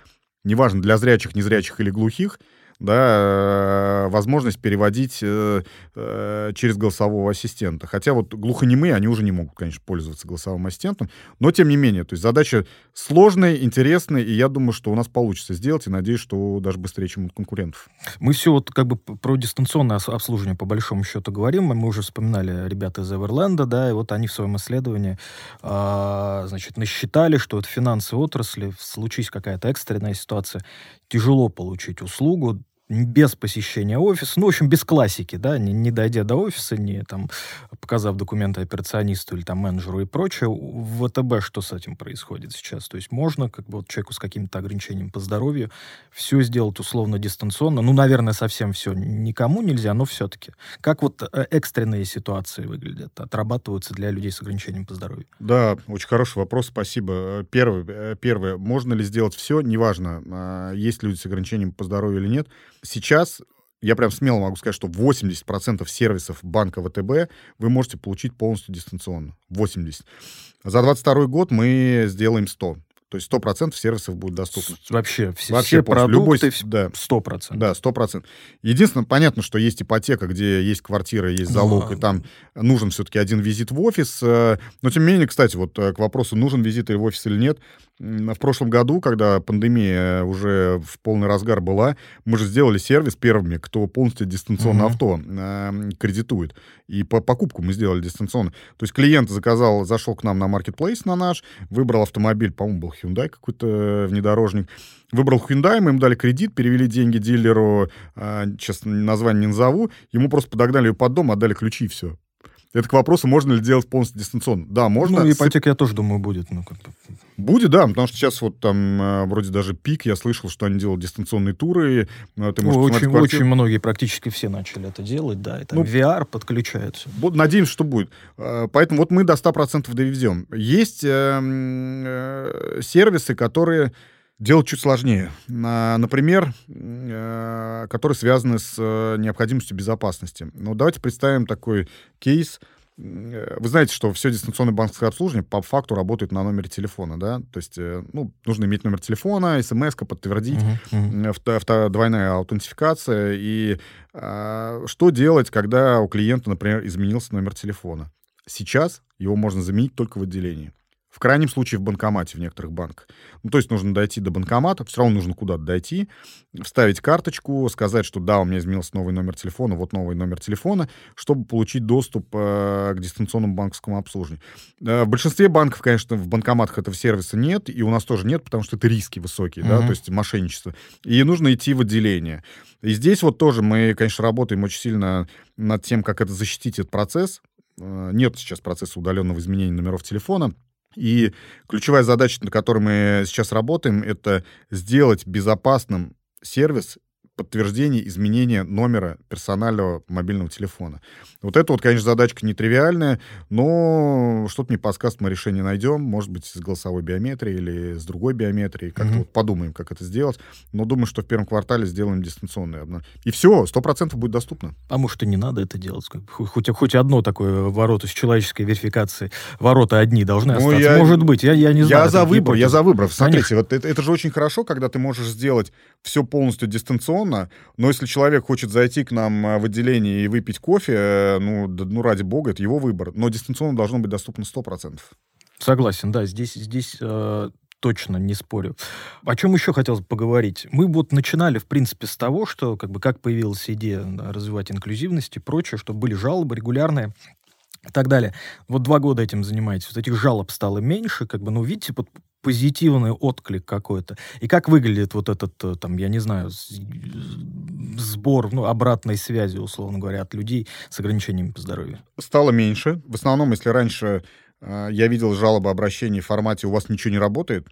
неважно для зрячих, незрячих или глухих, да, возможность переводить э, э, через голосового ассистента. Хотя вот глухонемые, они уже не могут, конечно, пользоваться голосовым ассистентом, но тем не менее, то есть задача сложная, интересная, и я думаю, что у нас получится сделать, и надеюсь, что даже быстрее, чем у конкурентов. Мы все вот как бы про дистанционное обслуживание по большому счету говорим, мы уже вспоминали ребята из Эверленда, да, и вот они в своем исследовании, э, значит, насчитали, что это финансовые отрасли, случись какая-то экстренная ситуация, тяжело получить услугу, без посещения офиса, ну, в общем, без классики, да, не, не дойдя до офиса, не там показав документы операционисту или там менеджеру и прочее, в ВТБ что с этим происходит сейчас? То есть можно как бы вот человеку с каким-то ограничением по здоровью все сделать условно дистанционно, ну, наверное, совсем все никому нельзя, но все-таки. Как вот э, экстренные ситуации выглядят, отрабатываются для людей с ограничением по здоровью? Да, очень хороший вопрос, спасибо. Первый, э, первое, можно ли сделать все, неважно, а, есть люди с ограничением по здоровью или нет, сейчас я прям смело могу сказать, что 80% сервисов банка ВТБ вы можете получить полностью дистанционно. 80. За 22 год мы сделаем 100. То есть 100% сервисов будет доступно. Вообще, все, Вообще, все продукты, любой, да, 100%. Да, 100%. Единственное, понятно, что есть ипотека, где есть квартира, есть залог, но... и там нужен все-таки один визит в офис. Э, но, тем не менее, кстати, вот э, к вопросу, нужен визит в офис или нет, в прошлом году, когда пандемия уже в полный разгар была, мы же сделали сервис первыми, кто полностью дистанционно uh-huh. авто э, кредитует. И по покупку мы сделали дистанционно. То есть клиент заказал, зашел к нам на marketplace на наш, выбрал автомобиль, по-моему, был Hyundai какой-то внедорожник, выбрал Hyundai, мы ему дали кредит, перевели деньги дилеру, э, сейчас название не назову, ему просто подогнали ее под дом, отдали ключи и все. Это к вопросу, можно ли делать полностью дистанционно. Да, можно. Ну, ипотека, я тоже думаю, будет. Ну, как Будет, да, потому что сейчас вот там э, вроде даже пик, я слышал, что они делают дистанционные туры. Э, ты можешь очень, очень многие, практически все начали это делать, да, и там ну, VR подключается. Надеемся, что будет. Э, поэтому вот мы до 100% доведем. Есть э, э, сервисы, которые делать чуть сложнее. Например, э, которые связаны с э, необходимостью безопасности. Ну, давайте представим такой кейс. Э, вы знаете, что все дистанционное банковское обслуживание по факту работает на номере телефона, да? То есть, ну, нужно иметь номер телефона, смс подтвердить, uh-huh, uh-huh. двойная аутентификация. И что делать, когда у клиента, например, изменился номер телефона? Сейчас его можно заменить только в отделении. В крайнем случае в банкомате в некоторых банках. Ну, то есть нужно дойти до банкомата, все равно нужно куда-то дойти, вставить карточку, сказать, что да, у меня изменился новый номер телефона, вот новый номер телефона, чтобы получить доступ э, к дистанционному банковскому обслуживанию. Э, в большинстве банков, конечно, в банкоматах этого сервиса нет, и у нас тоже нет, потому что это риски высокие, mm-hmm. да, то есть мошенничество. И нужно идти в отделение. И здесь вот тоже мы, конечно, работаем очень сильно над тем, как это защитить этот процесс. Э, нет сейчас процесса удаленного изменения номеров телефона. И ключевая задача, на которой мы сейчас работаем, это сделать безопасным сервис подтверждение изменения номера персонального мобильного телефона. Вот это вот, конечно, задачка нетривиальная, но что-то мне подсказывает, мы решение найдем, может быть, с голосовой биометрией или с другой биометрией, как-то mm-hmm. вот подумаем, как это сделать, но думаю, что в первом квартале сделаем дистанционное. И все, сто процентов будет доступно. А может, и не надо это делать? Хоть, хоть одно такое ворота с человеческой верификацией, ворота одни должны ну, остаться. Я, может быть, я, я не знаю. Я за выбор, я за выбор. Смотрите, вот это, это же очень хорошо, когда ты можешь сделать все полностью дистанционно, дистанционно, но если человек хочет зайти к нам э, в отделение и выпить кофе, э, ну, ну ради бога, это его выбор. Но дистанционно должно быть доступно 100%. Согласен, да, здесь, здесь э, точно не спорю. О чем еще хотелось поговорить? Мы вот начинали, в принципе, с того, что как бы как появилась идея да, развивать инклюзивность и прочее, что были жалобы регулярные и так далее. Вот два года этим занимаетесь. Вот этих жалоб стало меньше, как бы, ну, видите, вот позитивный отклик какой-то. И как выглядит вот этот, э, там, я не знаю, сбор, ну, обратной связи, условно говоря, от людей с ограничениями по здоровью? Стало меньше. В основном, если раньше э, я видел жалобы, обращения в формате «у вас ничего не работает»,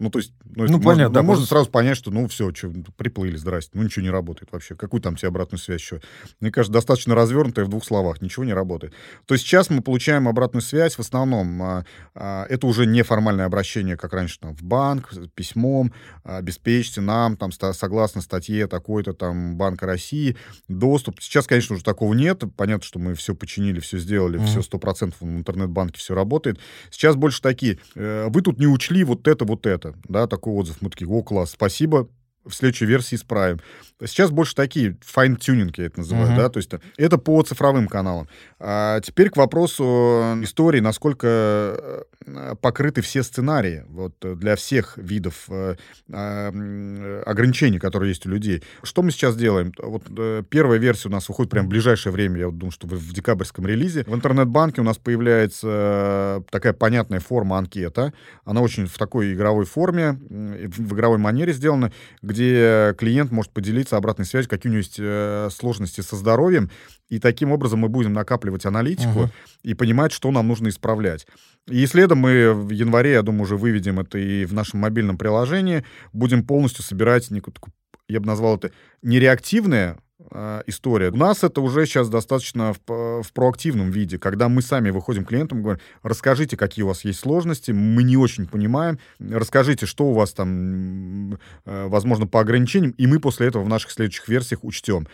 ну, то есть, ну, ну понятно, можно, да, можно сразу понять, что, ну, все, что, приплыли, здрасте, ну, ничего не работает вообще. Какую там тебе обратную связь еще? Мне кажется, достаточно развернутая в двух словах, ничего не работает. То есть сейчас мы получаем обратную связь, в основном а, а, это уже неформальное обращение, как раньше, там, в банк, письмом, обеспечьте нам, там, согласно статье такой-то, там, Банка России, доступ. Сейчас, конечно, уже такого нет. Понятно, что мы все починили, все сделали, mm-hmm. все сто процентов в интернет-банке все работает. Сейчас больше такие, э, вы тут не учли вот это, вот это да, такой отзыв. Мы такие, о, класс, спасибо, в следующей версии исправим. Сейчас больше такие fine-tuning, я это называю, uh-huh. да, то есть это по цифровым каналам. А теперь к вопросу истории, насколько э, покрыты все сценарии вот, для всех видов э, э, ограничений, которые есть у людей. Что мы сейчас делаем? Вот э, первая версия у нас выходит прямо в ближайшее время, я вот думаю, что в, декабрьском релизе. В интернет-банке у нас появляется э, такая понятная форма анкета. Она очень в такой игровой форме, в игровой манере сделана, где клиент может поделиться обратной связью, какие у него есть э, сложности со здоровьем, и таким образом мы будем накапливать аналитику uh-huh. и понимать, что нам нужно исправлять. И следом мы в январе, я думаю, уже выведем это и в нашем мобильном приложении, будем полностью собирать я бы назвал это нереактивное э, история. У нас это уже сейчас достаточно в, в проактивном виде, когда мы сами выходим клиентам и говорим, расскажите, какие у вас есть сложности, мы не очень понимаем, расскажите, что у вас там, э, возможно, по ограничениям, и мы после этого в наших следующих версиях учтем.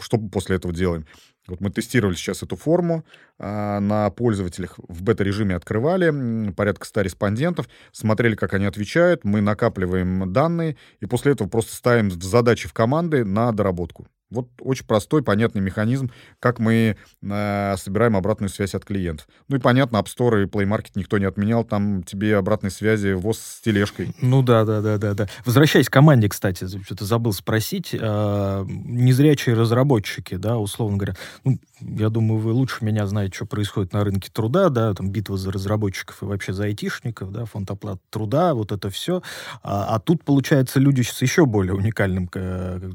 Что после этого делаем? Вот мы тестировали сейчас эту форму, а, на пользователях в бета-режиме открывали, порядка 100 респондентов, смотрели, как они отвечают, мы накапливаем данные, и после этого просто ставим задачи в команды на доработку. Вот очень простой, понятный механизм, как мы э, собираем обратную связь от клиентов. Ну и понятно, App Store и Play Market никто не отменял, там тебе обратной связи ВОЗ с тележкой. Ну да, да, да, да, да. Возвращаясь к команде, кстати, что-то забыл спросить. Э, незрячие разработчики, да, условно говоря, ну, я думаю, вы лучше меня знаете, что происходит на рынке труда, да, там битва за разработчиков и вообще за айтишников, да, фонд оплаты труда, вот это все. А, а тут, получается, люди с еще более уникальным, э,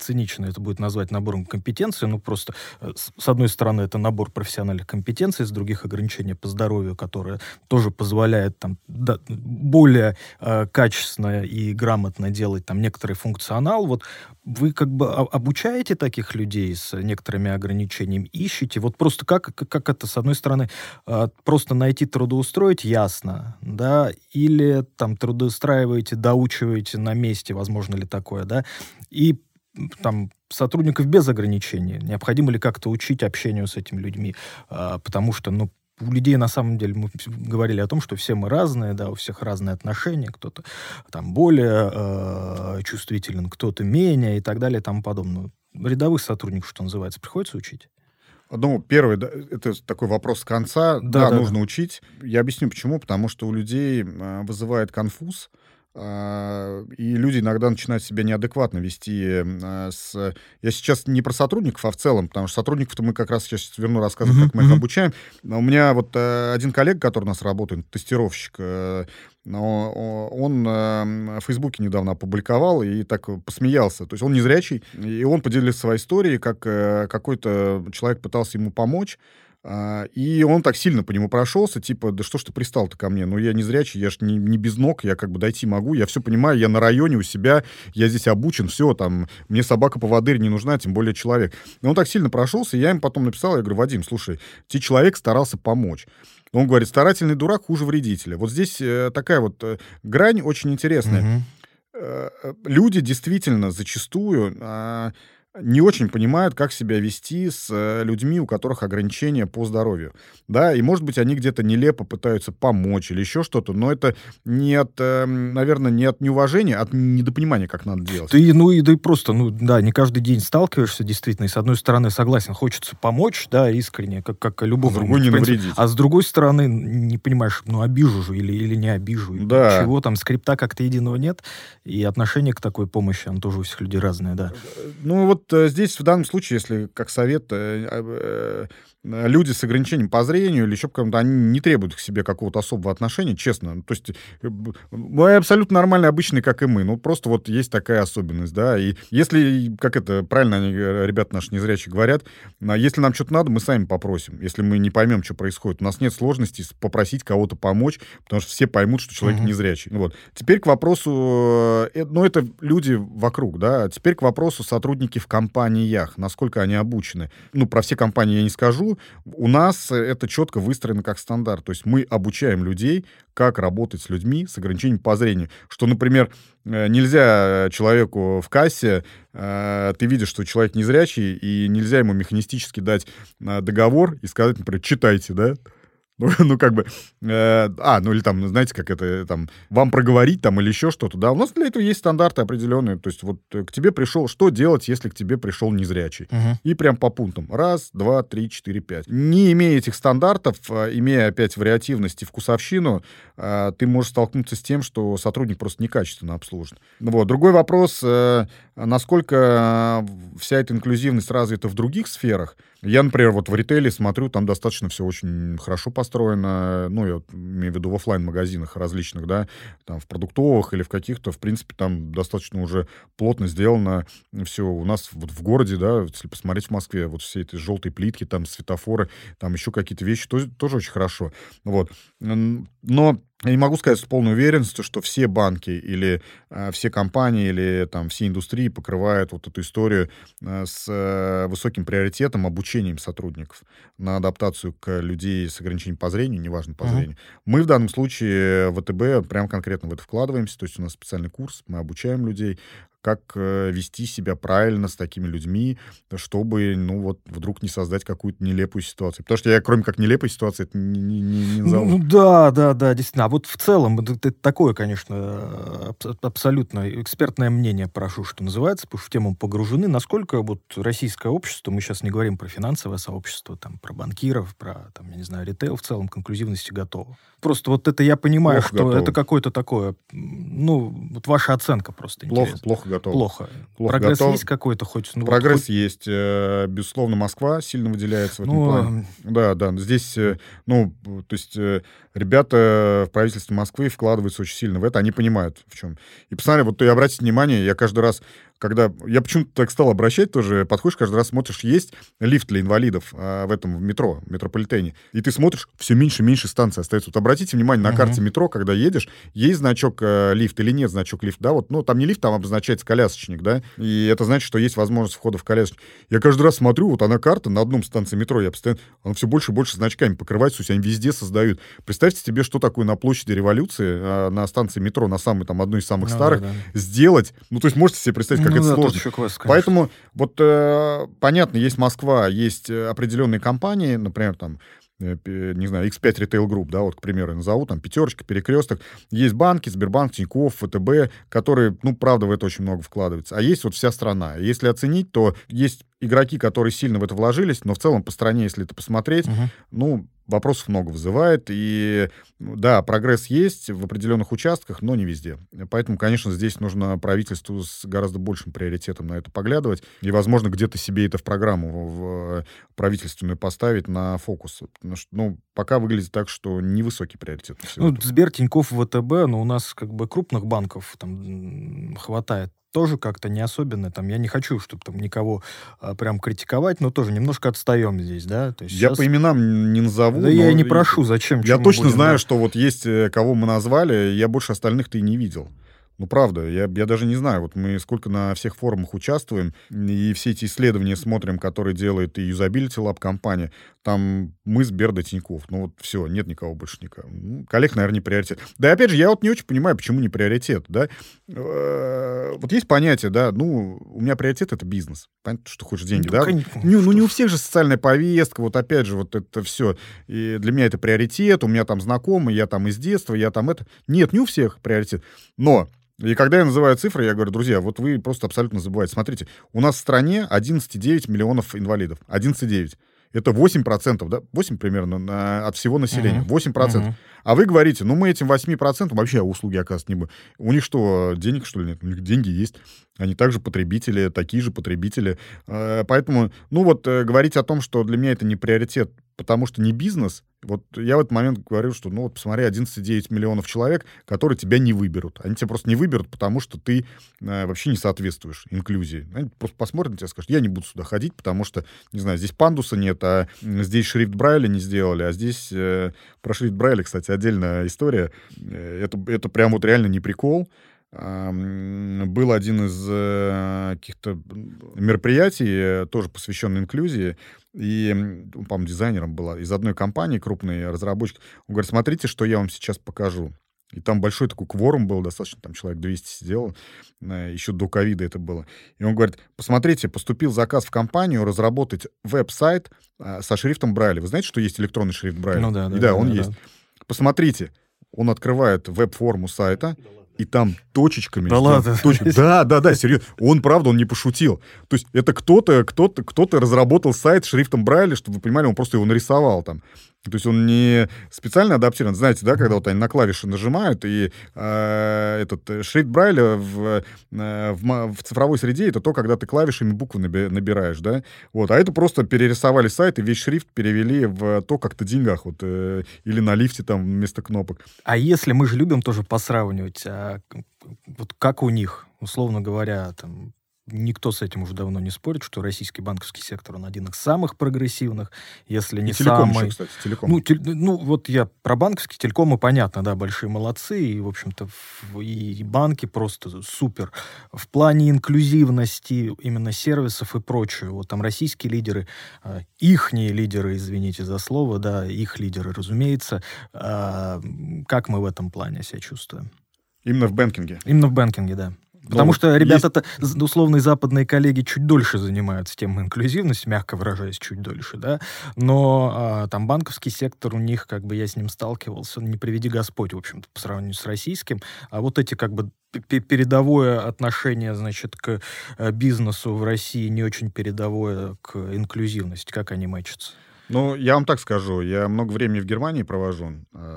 цинично это будет назвать набором компетенций, ну, просто, э, с одной стороны, это набор профессиональных компетенций, с других ограничения по здоровью, которое тоже позволяет там да, более э, качественно и грамотно делать там некоторый функционал. Вот вы как бы обучаете таких людей с некоторыми ограничениями, ищете? Вот просто как, как это, с одной стороны, а, просто найти трудоустроить, ясно, да, или там трудоустраиваете, доучиваете на месте, возможно ли такое, да, и там сотрудников без ограничений. Необходимо ли как-то учить общению с этими людьми? А, потому что, ну, у людей на самом деле мы говорили о том, что все мы разные, да, у всех разные отношения, кто-то там более э, чувствителен, кто-то менее и так далее и тому подобное. Рядовых сотрудников, что называется, приходится учить? Ну, первый, да, это такой вопрос с конца. Да, да, да нужно учить. Я объясню почему. Потому что у людей э, вызывает конфуз а, и люди иногда начинают себя неадекватно вести а, с... Я сейчас не про сотрудников, а в целом, потому что сотрудников-то мы как раз сейчас верну рассказывать, как мы их обучаем. Но у меня вот э, один коллега, который у нас работает, тестировщик, э, он э, в Фейсбуке недавно опубликовал и так посмеялся. То есть он незрячий, и он поделился своей историей, как какой-то человек пытался ему помочь, а, и он так сильно по нему прошелся, типа, да что ж ты пристал-то ко мне? Ну, я не зрячий, я ж не, не без ног, я как бы дойти могу, я все понимаю, я на районе у себя, я здесь обучен, все, там, мне собака-поводырь не нужна, тем более человек. И он так сильно прошелся, я им потом написал, я говорю, Вадим, слушай, тебе человек старался помочь. Он говорит, старательный дурак хуже вредителя. Вот здесь э, такая вот э, грань очень интересная. Угу. Люди действительно зачастую... Не очень понимают, как себя вести с э, людьми, у которых ограничения по здоровью. Да, и, может быть, они где-то нелепо пытаются помочь или еще что-то, но это не от, эм, наверное, не от неуважения, а от недопонимания, как надо делать. Ты, ну, и да и просто, ну, да, не каждый день сталкиваешься, действительно, и с одной стороны, согласен, хочется помочь, да, искренне, как, как любому. А с другой не навредить. А с другой стороны, не понимаешь, ну, обижу же или, или не обижу. Да. Чего там, скрипта как-то единого нет, и отношение к такой помощи, оно тоже у всех людей разное, да. Ну, вот вот э, здесь в данном случае, если как совет, э, э, люди с ограничением по зрению или еще каком-то, они не требуют к себе какого-то особого отношения, честно. То есть мы абсолютно нормальные, обычные, как и мы. Ну, просто вот есть такая особенность, да. И если, как это правильно они, ребята наши незрячие говорят, а если нам что-то надо, мы сами попросим. Если мы не поймем, что происходит. У нас нет сложности попросить кого-то помочь, потому что все поймут, что человек uh-huh. незрячий. Вот. Теперь к вопросу, ну, это люди вокруг, да. Теперь к вопросу сотрудники в компаниях, насколько они обучены. Ну, про все компании я не скажу. У нас это четко выстроено как стандарт. То есть мы обучаем людей, как работать с людьми с ограничением по зрению. Что, например, э, нельзя человеку в кассе, э, ты видишь, что человек незрячий, и нельзя ему механистически дать э, договор и сказать, например, читайте, да? Ну, ну как бы, э, а, ну или там, знаете, как это, там, вам проговорить там или еще что-то, да, у нас для этого есть стандарты определенные, то есть вот к тебе пришел, что делать, если к тебе пришел незрячий? Угу. И прям по пунктам. Раз, два, три, четыре, пять. Не имея этих стандартов, а, имея опять вариативность и вкусовщину, а, ты можешь столкнуться с тем, что сотрудник просто некачественно обслужен. Вот. Другой вопрос, э, насколько вся эта инклюзивность развита в других сферах. Я, например, вот в ритейле смотрю, там достаточно все очень хорошо построено, ну, я имею в виду в офлайн магазинах различных, да, там в продуктовых или в каких-то, в принципе, там достаточно уже плотно сделано все. У нас вот в городе, да, если посмотреть в Москве, вот все эти желтые плитки, там светофоры, там еще какие-то вещи, тоже, тоже очень хорошо. Вот. Но я не могу сказать с полной уверенностью, что все банки или э, все компании или там все индустрии покрывают вот эту историю э, с э, высоким приоритетом обучением сотрудников на адаптацию к людей с ограничением по зрению, неважно по uh-huh. зрению. Мы в данном случае в ВТБ прям конкретно в это вкладываемся, то есть у нас специальный курс, мы обучаем людей, как э, вести себя правильно с такими людьми, чтобы, ну, вот, вдруг не создать какую-то нелепую ситуацию. Потому что я, кроме как нелепой ситуации, это не, не, не, не назову. Ну, да, да, да, действительно. А вот в целом, это, это такое, конечно, абсолютно экспертное мнение, прошу, что называется, потому что в тему погружены. Насколько вот российское общество, мы сейчас не говорим про финансовое сообщество, там, про банкиров, про, там, я не знаю, ритейл в целом, к инклюзивности готово. Просто вот это я понимаю, плохо что готово. это какое-то такое, ну, вот ваша оценка просто Плохо, интересна. плохо готов. Плохо. Плохо Прогресс готов. есть какой-то хоть? Ну, Прогресс вот, хоть... есть. Э, безусловно, Москва сильно выделяется в этом ну, плане. Да, да. Здесь, э, ну, то есть э, ребята в правительстве Москвы вкладываются очень сильно в это, они понимают в чем. И посмотри, вот ты обратите внимание, я каждый раз когда... Я почему-то так стал обращать тоже. Подходишь, каждый раз смотришь, есть лифт для инвалидов а, в этом в метро, в метрополитене. И ты смотришь, все меньше и меньше станций остается. Вот обратите внимание, на uh-huh. карте метро, когда едешь, есть значок э, лифт или нет значок лифт, да, вот, ну, там не лифт, там обозначается колясочник, да, и это значит, что есть возможность входа в колясочник. Я каждый раз смотрю, вот она карта, на одном станции метро, я постоянно, она все больше и больше значками покрывается, то есть они везде создают. Представьте себе, что такое на площади революции, а, на станции метро, на самой, там, одной из самых ну, старых, да, да. сделать, ну, то есть можете себе представить, как ну, это да, сложно. Квест, Поэтому вот э, понятно, есть Москва, есть определенные компании, например, там э, не знаю, X5 Retail Group, да, вот, к примеру, назову, там, Пятерочка, Перекресток. Есть банки, Сбербанк, Тинькофф, ВТБ, которые, ну, правда, в это очень много вкладываются. А есть вот вся страна. Если оценить, то есть игроки, которые сильно в это вложились, но в целом по стране, если это посмотреть, угу. ну, вопросов много вызывает. И да, прогресс есть в определенных участках, но не везде. Поэтому, конечно, здесь нужно правительству с гораздо большим приоритетом на это поглядывать. И, возможно, где-то себе это в программу в правительственную поставить на фокус. Потому что, ну, пока выглядит так, что невысокий приоритет. Ну, Сбер, Тинькофф, ВТБ, но у нас как бы крупных банков там хватает тоже как-то не особенно. Там, я не хочу, чтобы там никого а, прям критиковать, но тоже немножко отстаем здесь, да. То есть я сейчас... по именам не назову. Да я и не прошу, зачем? Я точно будем, знаю, да? что вот есть, э, кого мы назвали, я больше остальных-то и не видел. Ну, правда, я, я даже не знаю, вот мы сколько на всех форумах участвуем, и все эти исследования смотрим, которые делает и Usability Lab компания, там мы с Берда Тиньков, ну вот все, нет никого больше никого. Ну, коллег, наверное, не приоритет. Да и опять же, я вот не очень понимаю, почему не приоритет, да. Э, вот есть понятие, да, ну, у меня приоритет — это бизнес. Понятно, что хочешь деньги, ну, да? Конечно. Ну, ну, не у всех же социальная повестка, вот опять же, вот это все. И для меня это приоритет, у меня там знакомые, я там из детства, я там это... Нет, не у всех приоритет. Но и когда я называю цифры, я говорю, друзья, вот вы просто абсолютно забываете. Смотрите, у нас в стране 11,9 миллионов инвалидов. 11,9. Это 8%, да? 8 примерно на, от всего населения. Uh-huh. 8%. Uh-huh. А вы говорите, ну мы этим 8% вообще услуги оказывать не будем. У них что, денег что ли нет? У них деньги есть. Они также потребители, такие же потребители. Э, поэтому, ну вот, э, говорить о том, что для меня это не приоритет, потому что не бизнес, вот я в этот момент говорю, что, ну вот посмотри, 11,9 миллионов человек, которые тебя не выберут. Они тебя просто не выберут, потому что ты э, вообще не соответствуешь инклюзии. Они просто посмотрят на тебя и скажут, я не буду сюда ходить, потому что, не знаю, здесь пандуса нет, а здесь шрифт Брайля не сделали, а здесь э, про шрифт Брайля, кстати, отдельная история. Э, это, это прям вот реально не прикол был один из э, каких-то мероприятий, э, тоже посвященный инклюзии, и, по-моему, дизайнером была из одной компании, крупный разработчик. Он говорит, смотрите, что я вам сейчас покажу. И там большой такой кворум был, достаточно, там человек 200 сидел, э, еще до ковида это было. И он говорит, посмотрите, поступил заказ в компанию разработать веб-сайт э, со шрифтом Брайля. Вы знаете, что есть электронный шрифт Брайля? Ну да, да. И да, да он да, есть. да. Посмотрите, он открывает веб-форму сайта, и там точечками. Да ладно? точ- Да, да, да, серьезно. Он, правда, он не пошутил. То есть это кто-то, кто-то, кто-то разработал сайт шрифтом Брайля, чтобы вы понимали, он просто его нарисовал там. То есть он не специально адаптирован. Знаете, да, когда вот они на клавиши нажимают, и э, этот э, шрифт Брайля в, э, в, в цифровой среде это то, когда ты клавишами буквы наби- набираешь, да. Вот. А это просто перерисовали сайт и весь шрифт перевели в то, как то деньгах, вот, э, или на лифте там вместо кнопок. А если мы же любим тоже посравнивать, а вот как у них, условно говоря, там никто с этим уже давно не спорит, что российский банковский сектор он один из самых прогрессивных, если не и телеком самый. еще, кстати, телеком. Ну, теле- ну, вот я про банковский телекомы, понятно, да, большие молодцы, и, в общем-то, и банки просто супер. В плане инклюзивности именно сервисов и прочего, вот там российские лидеры, а, ихние лидеры, извините за слово, да, их лидеры, разумеется, а, как мы в этом плане себя чувствуем? Именно в бэнкинге. Именно в банкинге, да. Потому Ну, что есть- ребята-то, з- условные западные коллеги, чуть дольше занимаются темой инклюзивности, мягко выражаясь, чуть дольше, да. Но а, там банковский сектор у них, как бы я с ним сталкивался, не приведи Господь, в общем-то, по сравнению с российским. А вот эти как бы передовое отношение, значит, к э, бизнесу в России не очень передовое к инклюзивности. Как они мэчатся? Ну, я вам так скажу, я много времени в Германии провожу, э,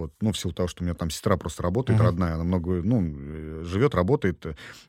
вот, ну, в силу того, что у меня там сестра просто работает, Мгм. родная, она много, ну, э, живет, работает,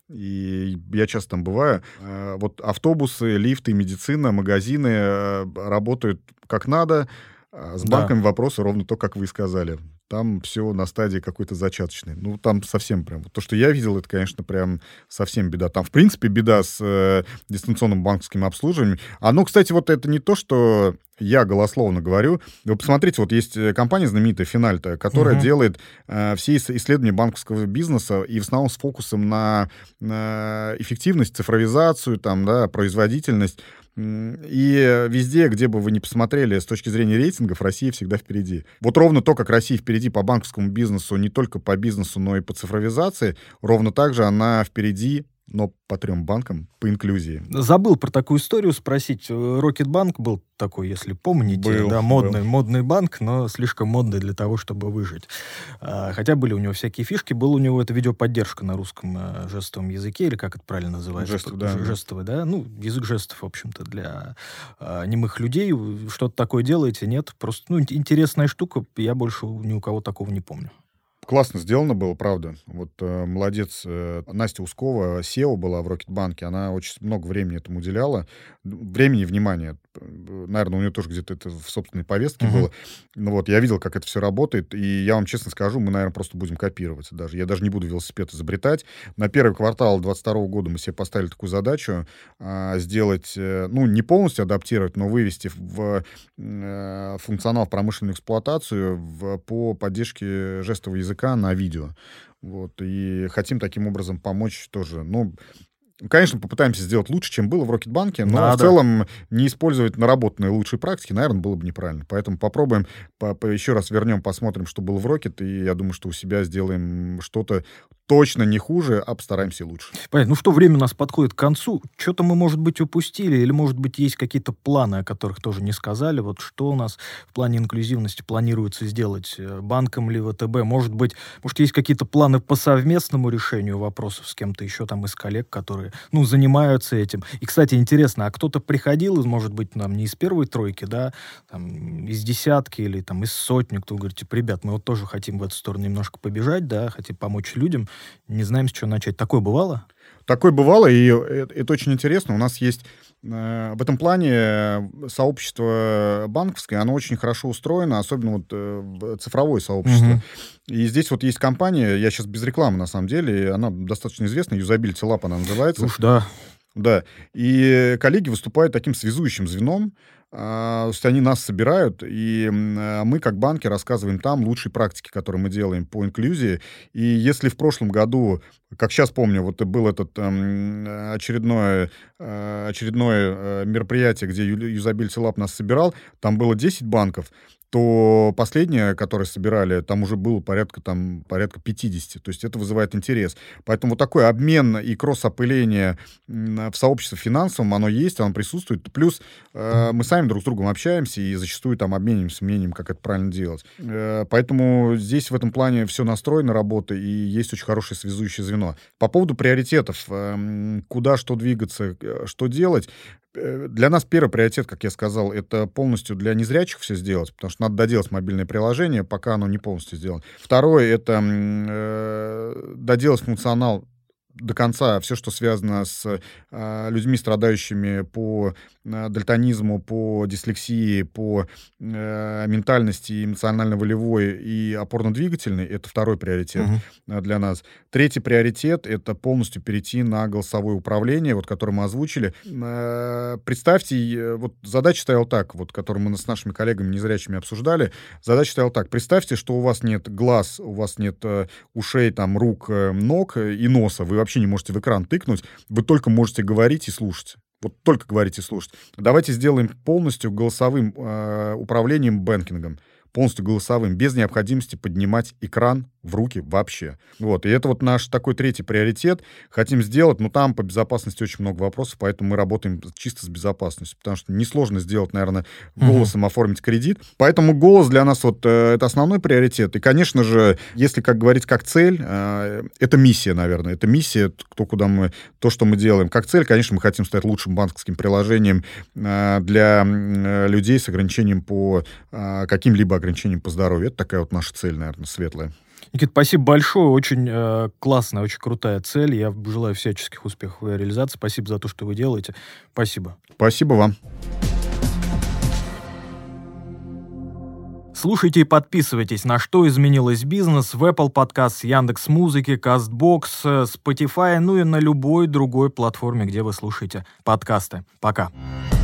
и я часто там бываю. Э, Вот автобусы, лифты, медицина, магазины э, работают как надо, а с Да. банками вопросы ровно то, как вы и сказали. Там все на стадии какой-то зачаточной. Ну, там совсем прям... То, что я видел, это, конечно, прям совсем беда. Там, в принципе, беда с э, дистанционным банковским обслуживанием. Оно, кстати, вот это не то, что я голословно говорю. Вы посмотрите, вот есть э, компания знаменитая Финальта, которая Мгм. делает э, все ис- исследования банковского бизнеса и в основном с фокусом на, на эффективность, цифровизацию, там, да, производительность. И везде, где бы вы ни посмотрели с точки зрения рейтингов, Россия всегда впереди. Вот ровно то, как Россия впереди по банковскому бизнесу, не только по бизнесу, но и по цифровизации, ровно так же она впереди, но по трем банкам, по инклюзии. Забыл про такую историю спросить. Рокетбанк был такой, если помните, Был, да, модный, был. модный банк, но слишком модный для того, чтобы выжить. А, Хотя были у него всякие фишки, был у него эта видеоподдержка на русском э, жестовом языке, или как это правильно называется? Жестов, да. Жестовый, да? Ну, язык жестов, в общем-то, для а, немых людей. Что-то такое делаете? Нет? Просто, ну, ин- интересная штука, я больше ни у кого такого не помню. Классно сделано было, правда. Вот э, молодец. э, Настя Ускова, SEO была в Рокетбанке, она очень много времени этому уделяла. Времени внимания. Наверное, у нее тоже где-то это в собственной повестке Мгм. было. Ну вот, я видел, как это все работает, и я вам честно скажу, мы, наверное, просто будем копировать даже. Я даже не буду велосипед изобретать. На первый квартал 2022 года мы себе поставили такую задачу а, сделать, э, ну, не полностью адаптировать, но вывести в э, функционал в промышленную эксплуатацию в- по поддержке жестового языка на видео. Вот, и хотим таким образом помочь тоже, ну, Конечно, попытаемся сделать лучше, чем было в Рокетбанке, но Надо. в целом не использовать наработанные лучшие практики, наверное, было бы неправильно. Поэтому попробуем, по- по- еще раз вернем, посмотрим, что было в Рокет, и я думаю, что у себя сделаем что-то точно не хуже, а постараемся лучше. Понятно. Ну что, время у нас подходит к концу. Что-то мы, может быть, упустили, или, может быть, есть какие-то планы, о которых тоже не сказали. Вот что у нас в плане инклюзивности планируется сделать э, банком ли ВТБ? Может быть, может, есть какие-то планы по совместному решению вопросов с кем-то еще там из коллег, которые, ну, занимаются этим. И, кстати, интересно, а кто-то приходил, может быть, нам не из первой тройки, да, там, из десятки или там из сотни, кто говорит, типа, ребят, мы вот тоже хотим в эту сторону немножко побежать, да, хотим помочь людям, не знаем, с чего начать. Такое бывало? Такое бывало, и это, очень интересно. У нас есть э, в этом плане э, сообщество банковское, оно очень хорошо устроено, особенно вот э, цифровое сообщество. Мгм. И здесь вот есть компания, я сейчас без рекламы на самом деле, она достаточно известна, Usability Lab она называется. Уж да. Да. И коллеги выступают таким связующим звеном. А, То есть они нас собирают, и а, мы, как банки, рассказываем там лучшие практики, которые мы делаем по инклюзии. И если в прошлом году, как сейчас помню, вот был этот эм, очередное, э, очередное э, мероприятие, где Ю- Usability Lab нас собирал, там было 10 банков, то последнее, которое собирали, там уже было порядка, там, порядка 50. То есть это вызывает интерес. Поэтому вот такой обмен и кросс-опыление в сообществе финансовом, оно есть, оно присутствует. Плюс э, мы сами друг с другом общаемся и зачастую там обмениваемся мнением, как это правильно делать. Э, поэтому здесь в этом плане все настроено, работа, и есть очень хорошее связующее звено. По поводу приоритетов, э, куда что двигаться, э, что делать, для нас первый приоритет, как я сказал, это полностью для незрячих все сделать, потому что надо доделать мобильное приложение, пока оно не полностью сделано. Второе — это э, доделать функционал до конца все, что связано с э, людьми, страдающими по э, дальтонизму, по дислексии, по э, ментальности эмоционально-волевой и опорно-двигательной, это второй приоритет uh-huh. для нас. Третий приоритет — это полностью перейти на голосовое управление, вот, которое мы озвучили. Э, представьте, вот задача стояла так, вот, которую мы с нашими коллегами незрячими обсуждали, задача стояла так. Представьте, что у вас нет глаз, у вас нет э, ушей, там, рук, э, ног и носа, вы вообще не можете в экран тыкнуть, вы только можете говорить и слушать. Вот только говорить и слушать. Давайте сделаем полностью голосовым э, управлением бэнкингом полностью голосовым, без необходимости поднимать экран в руки вообще. Вот, и это вот наш такой третий приоритет. Хотим сделать, но там по безопасности очень много вопросов, поэтому мы работаем чисто с безопасностью, потому что несложно сделать, наверное, голосом mm-hmm. оформить кредит. Поэтому голос для нас вот э, это основной приоритет. И, конечно же, если как говорить как цель, э, это миссия, наверное, это миссия, то, куда мы, то, что мы делаем. Как цель, конечно, мы хотим стать лучшим банковским приложением э, для э, людей с ограничением по э, каким-либо ограничениям по здоровью. Это такая вот наша цель, наверное, светлая. Никит, спасибо большое. Очень э, классная, очень крутая цель. Я желаю всяческих успехов в ее реализации. Спасибо за то, что вы делаете. Спасибо. Спасибо вам. Слушайте и подписывайтесь на «Что изменилось бизнес» в Apple Podcasts, Яндекс Музыки, Castbox, Spotify, ну и на любой другой платформе, где вы слушаете подкасты. Пока. Пока.